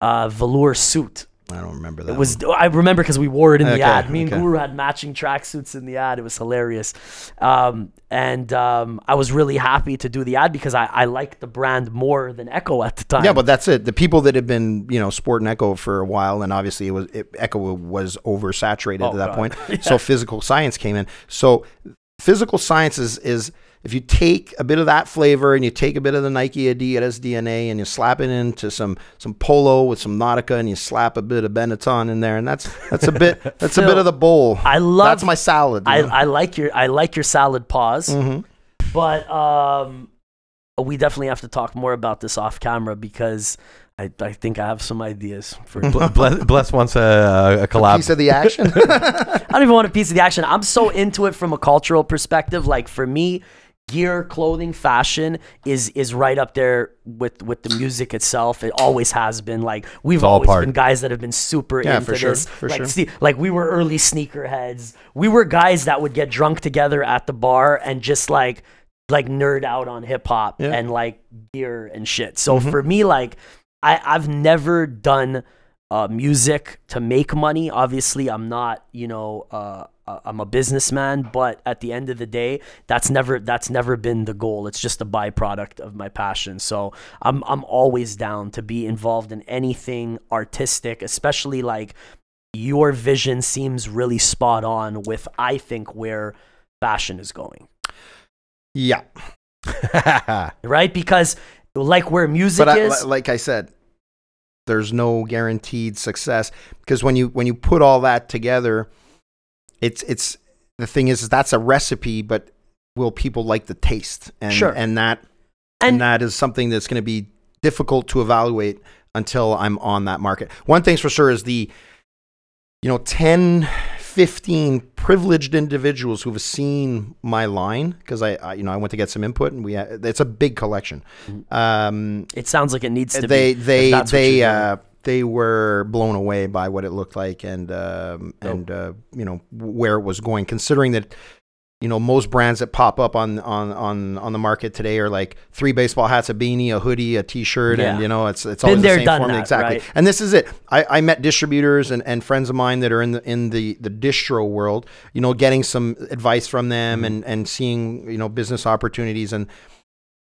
uh, velour suit. I don't remember that. It was. I remember because we wore it in Okay, the ad. Me and okay. Guru had matching tracksuits in the ad. It was hilarious, um, and um, I was really happy to do the ad because I, I liked the brand more than Ecko at the time. Yeah, but that's it. The people that had been, you know, sporting Ecko for a while, and obviously it was it, Ecko was oversaturated Oh, at that God. point. So physical science came in. So physical science is, is if you take a bit of that flavor and you take a bit of the Nike Adidas DNA and you slap it into some some polo with some Nautica and you slap a bit of Benetton in there, and that's that's a bit that's a bit of the bowl. I love- that's my salad. I. I like your I like your salad pause. Mhm. but um, we definitely have to talk more about this off camera because I, I think I have some ideas for. Bless, Bless wants a, a collab. Piece of the action. I don't even want a piece of the action. I'm so into it from a cultural perspective. Like for me, gear, clothing, fashion is is right up there with with the music itself. It always has been. Like we've always part. been guys that have been super Yeah, into for sure, this. for like, sure. see, like we were early sneakerheads. We were guys that would get drunk together at the bar and just like like nerd out on hip hop Yeah. Mm-hmm. and like gear and shit. So for me, like I I've never done uh, music to make money. Obviously, I'm not, you know, uh, I'm a businessman, but at the end of the day, that's never that's never been the goal. It's just a byproduct of my passion. So I'm I'm always down to be involved in anything artistic, especially like your vision seems really spot on with I think where fashion is going, yeah. right? Because like where music but I, is, like I said, there's no guaranteed success because when you when you put all that together, it's it's the thing is, is that's a recipe, but will people like the taste? And Sure. and that And- and, that is something that's going to be difficult to evaluate until I'm on that market. One thing's for sure is the you know 10 15 privileged individuals who've seen my line because I, I you know I went to get some input and we it's a big collection. Um, it sounds like it needs to they be. They they they uh, they were blown away by what it looked like and um, and uh, you know where it was going. Considering that you know most brands that pop up on on on on the market today are like three baseball hats, a beanie, a hoodie, a t-shirt, Yeah. and you know it's it's Been always there, the same formula that, exactly. right? And this is it. I, I met distributors and, and friends of mine that are in the in the the distro world. You know, getting some advice from them Mm-hmm. and and seeing you know business opportunities and.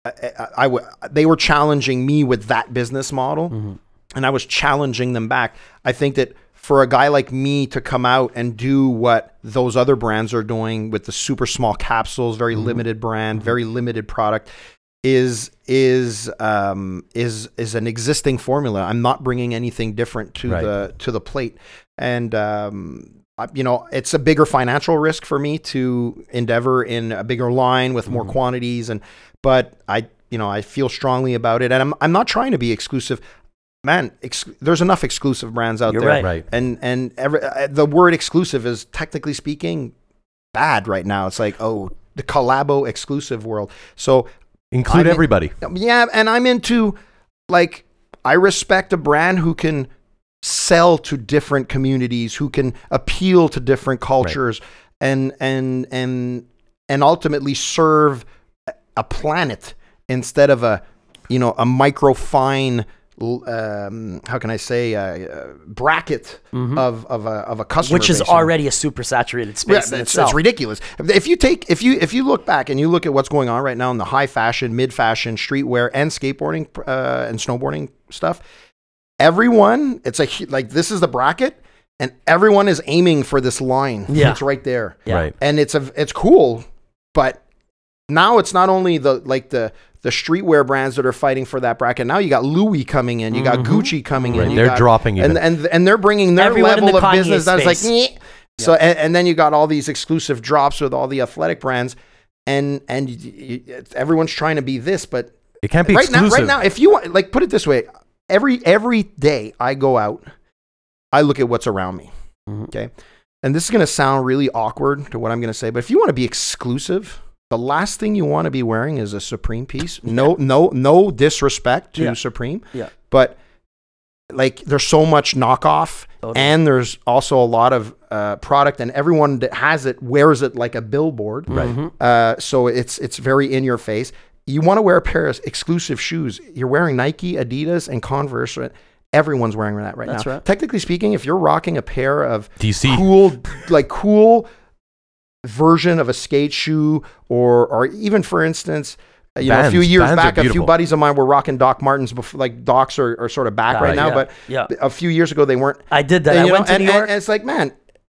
I, I, I w- they were challenging me with that business model Mhm. And I was challenging them back. I think that for a guy like me to come out and do what those other brands are doing with the super small capsules, very Mm-hmm. limited brand, very limited product, is is um, is is an existing formula. I'm not bringing anything different to Right. the to the plate, and um, you know it's a bigger financial risk for me to endeavor in a bigger line with Mm-hmm. more quantities, and but I you know I feel strongly about it, and I'm I'm not trying to be exclusive. Man, ex- there's enough exclusive brands out You're there, right. Right. and and every, uh, the word exclusive is technically speaking bad right now. It's like oh the collabo exclusive world. So Include everybody. yeah, and I'm into like I respect a brand who can sell to different communities, who can appeal to different cultures, and and and and ultimately serve a planet instead of a you know a micro fine. Um, how can I say uh, uh, bracket of of a of a customer, Mm-hmm. which is base, already a super saturated space Yeah, in it's, itself. it's ridiculous. If you take if you if you look back and you look at what's going on right now in the high fashion, mid fashion, streetwear, and skateboarding uh, and snowboarding stuff, everyone it's a like this is the bracket, and everyone is aiming for this line. Yeah. it's right there, Yeah. Right. and it's a it's cool, but now it's not only the like the the streetwear brands that are fighting for that bracket. Now you got Louis coming in, you got Gucci coming in, Right. you They're got- dropping even. and and and they're bringing their Everyone level the of Kanye business that's like space. "Nyeh." so and, and then you got all these exclusive drops with all the athletic brands and and y- y- it's- everyone's trying to be this but it can't be right exclusive. now right now if you want like put it this way every every day I go out I look at what's around me Mhm. okay and this is going to sound really awkward to what I'm going to say but if you want to be exclusive the last thing you want to be wearing is a Supreme piece. No, no, no disrespect to Yeah. Supreme, Yeah. but like there's so much knockoff Totally. and there's also a lot of uh, product and everyone that has it wears it like a billboard Right. uh, so it's it's very in your face you want to wear a pair of exclusive shoes you're wearing nike adidas and converse right? everyone's wearing that right That's now right. technically speaking if you're rocking a pair of DC. cool like cool version of a skate shoe or or even for instance uh, you know, a few years are back, a few buddies of mine were rocking Doc Martens before, like Docs are, are sort of back Right, right now, yeah, but yeah. a few years ago they weren't. I did that. And, I went know, to and, New York. and it's like, man,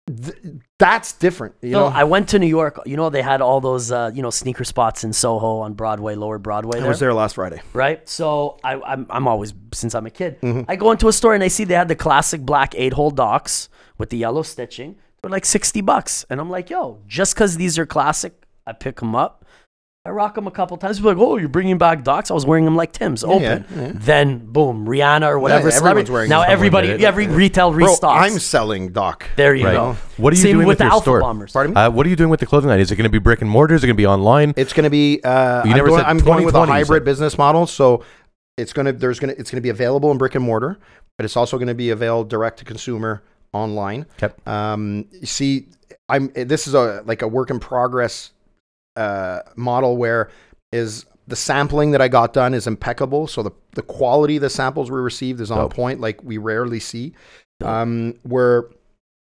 th- that's different. You Phil, know, I went to New York. You know, they had all those, uh, you know, sneaker spots in Soho on Broadway, Lower Broadway. I was there last Friday. right? So I, I'm, I'm always since I'm a kid. Mm-hmm. I go into a store and I see they had the classic black eight hole Docs with the yellow stitching for like sixty bucks, and I'm like, yo, just because these are classic, I pick them up. I rock them a couple times. People are like, oh, you're bringing back Docs. I was wearing them like Tim's, open. yeah, yeah. Then boom, Rihanna or whatever everyone's wearing now everybody, it. every retail Bro. I'm selling Doc. there you Right. go. What are you Same doing with, with the your Alpha store? Bombers? Pardon me? Uh, what are you doing with the clothing line? Is it going to be brick and mortar? Is it going to be online? It's going to be. Uh, You I'm, never going, said I'm going with a hybrid business model. So it's going to there's going to it's going to be available in brick and mortar, but it's also going to be available direct to consumer online. Okay. Um, you see, I'm this is a like a work in progress uh, model where is the sampling that I got done is impeccable. So the the quality of the samples we received is on Dope. point, like we rarely see. Um, we're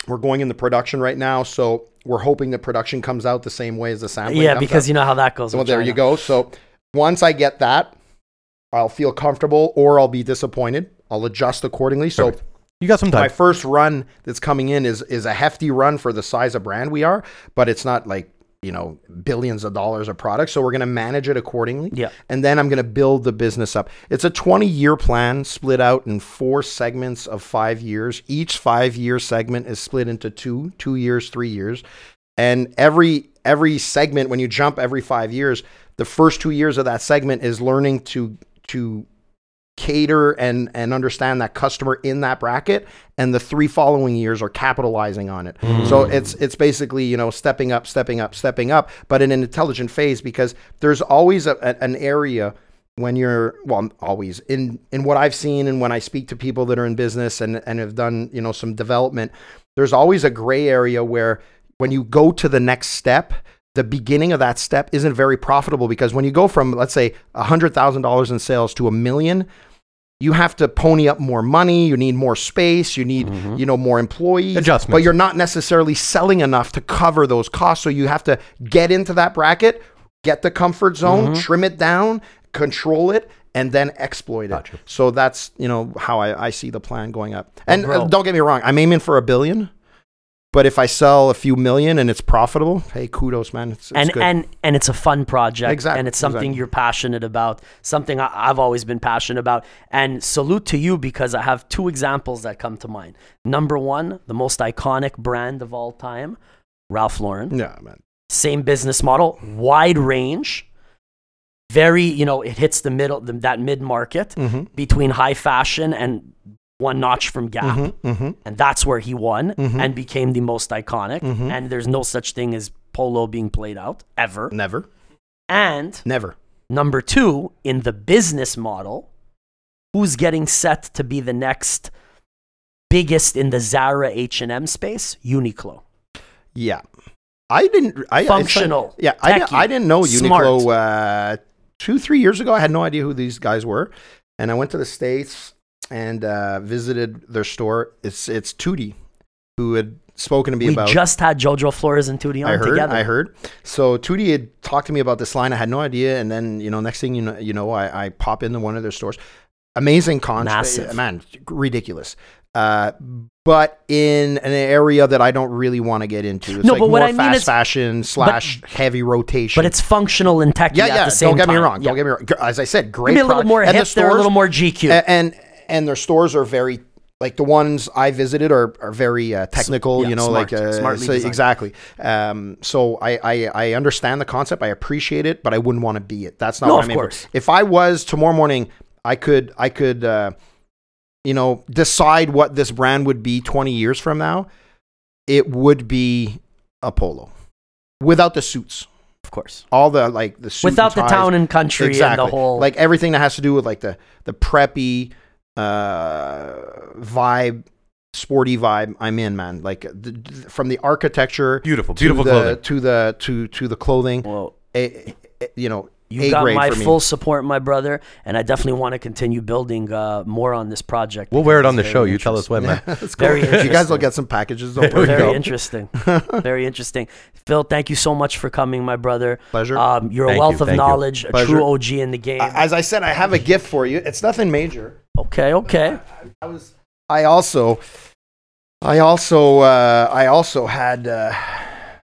we're going into production right now, so we're hoping the production comes out the same way as the sampling. Yeah, because out. you know how that goes. Well, there you go. So once I get that, I'll feel comfortable or I'll be disappointed. I'll adjust accordingly. So Perfect. You got some time. my first run that's coming in is is a hefty run for the size of brand we are, but it's not like you know billions of dollars of product. So we're going to manage it accordingly. Yeah. And then I'm going to build the business up. It's a 20 year plan split out in four segments of five years. Each five year segment is split into two, two years, three years. And every every segment, when you jump every five years, the first two years of that segment is learning to to cater and and understand that customer in that bracket and the three following years are capitalizing on it. Mm. So it's it's basically you know stepping up stepping up stepping up but in an intelligent phase because there's always a, a- an area when you're well always in in what i've seen and when i speak to people that are in business and and have done you know some development there's always a gray area where when you go to the next step the beginning of that step isn't very profitable because when you go from let's say $100000 in sales to a million you have to pony up more money you need more space you need you know more employees Adjustments. but you're not necessarily selling enough to cover those costs. So you have to get into that bracket get the comfort zone trim it down control it and then exploit it. Gotcha. so that's you know how i, I see the plan going up. And uh, don't get me wrong i'm aiming for a billion but if i sell a few million and it's profitable hey kudos man it's, it's and good. and and it's a fun project Exactly, and it's something exactly. you're passionate about something I, i've always been passionate about and salute to you because i have two examples that come to mind number one the most iconic brand of all time ralph lauren yeah man same business model wide range very you know it hits the middle the, that mid market mm-hmm. between high fashion and one notch from gap Mm-hmm. Mm-hmm. and that's where he won Mhm. and became the most iconic Mhm. and there's no such thing as polo being played out ever never and never number two in the business model who's getting set to be the next biggest in the zara h&m space uniqlo Yeah, I didn't. I, I- Functional, yeah, I, techie, di- I didn't know. Uniqlo uh, two, three years ago. I had no idea who these guys were, and I went to the states and uh, visited their store. It's it's Tootie, who had spoken to me we about. just had jojo flores and Tootie on I heard. together I heard. So Tootie had talked to me about this line. I had no idea, and then you know, next thing you know, you know, I, I pop into one of their stores. Amazing concept, Massive. man, ridiculous. Uh, but in an area that I don't really want to get into. It's No, like but what more I mean fast is- fashion slash heavy rotation. but it's functional and techy yeah, at yeah. the same Don't get me wrong. Yeah. Don't get me wrong. As I said, great. Maybe a little more and hip the they're a little more gq a- and and their stores are very like the ones I visited are, are very uh, technical, yeah, you know, smart, like uh, smartly so- exactly. Um, so I, I I understand the concept, I appreciate it, but I wouldn't want to be it. That's not No, what of I'm in for. course. If I was tomorrow morning, I could I could uh, you know decide what this brand would be 20 years from now. It would be a polo without the suits, of course all the like the without the town and country exactly. and the whole like everything that has to do with like the the preppy uh vibe sporty vibe i'm in man like the, the- from the architecture Beautiful, to beautiful the, clothing. to the to to the clothing well eh, eh, you know You A got grade my for me. full support, my brother, and I definitely want to continue building uh, more on this project. We'll wear it on the show. You tell us when, man. That's cool. Very you guys will get some packages don't worry. Very go. interesting. Very interesting. Phil, thank you so much for coming, my brother. Pleasure. Um, you're Thank a wealth you, of thank you. knowledge, a Pleasure. true OG in the game. as i said i have a gift for you it's nothing major okay, okay. i was i also i also uh i also had uh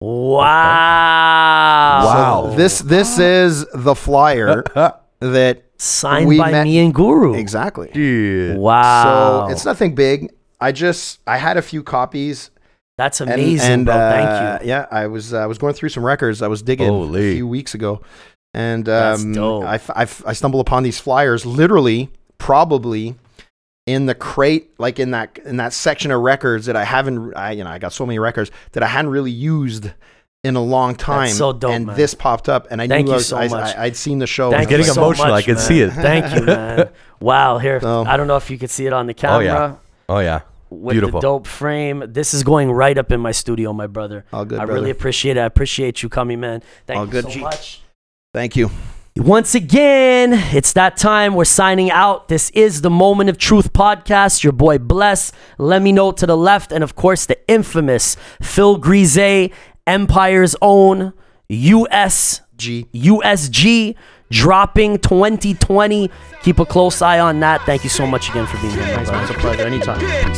Wow. Wow. so this this is the flyer that Signed We by met- me and Guru. exactly Yeah. Wow. So it's nothing big. I just I had a few copies. That's amazing, and, bro. uh, Thank you. Yeah, I was I was going through some records. I was digging Holy. a few weeks ago, and That's um, dope. I, f- I f- I stumble upon these flyers, literally, probably in the crate, like in that in that section of records that I haven't, I you know, I got so many records that I hadn't really used in a long time. so dope, and man. this popped up, and I Thank knew you I was, so I, much. I, would seen the show. Thank and getting was you like, so emotional, I can man. see it. Thank you, man. Wow, here. So- I don't know if you could see it on the oh, camera. Oh, camera. yeah. Oh yeah. With Beautiful. the dope frame. This is going right up in my studio, my brother. All good, I brother. really appreciate it. I appreciate you coming, man. Thank All you good, so much. Thank you. Once again, it's that time. We're signing out. This is the Moment of Truth podcast. Your boy Bless. Lemme know to the left. And of course, the infamous Phil Grisé, Empire's own USG. USG dropping 2020. Keep a close eye on that. Thank you so much again for being here. brother. It's a pleasure. Anytime. Yeah,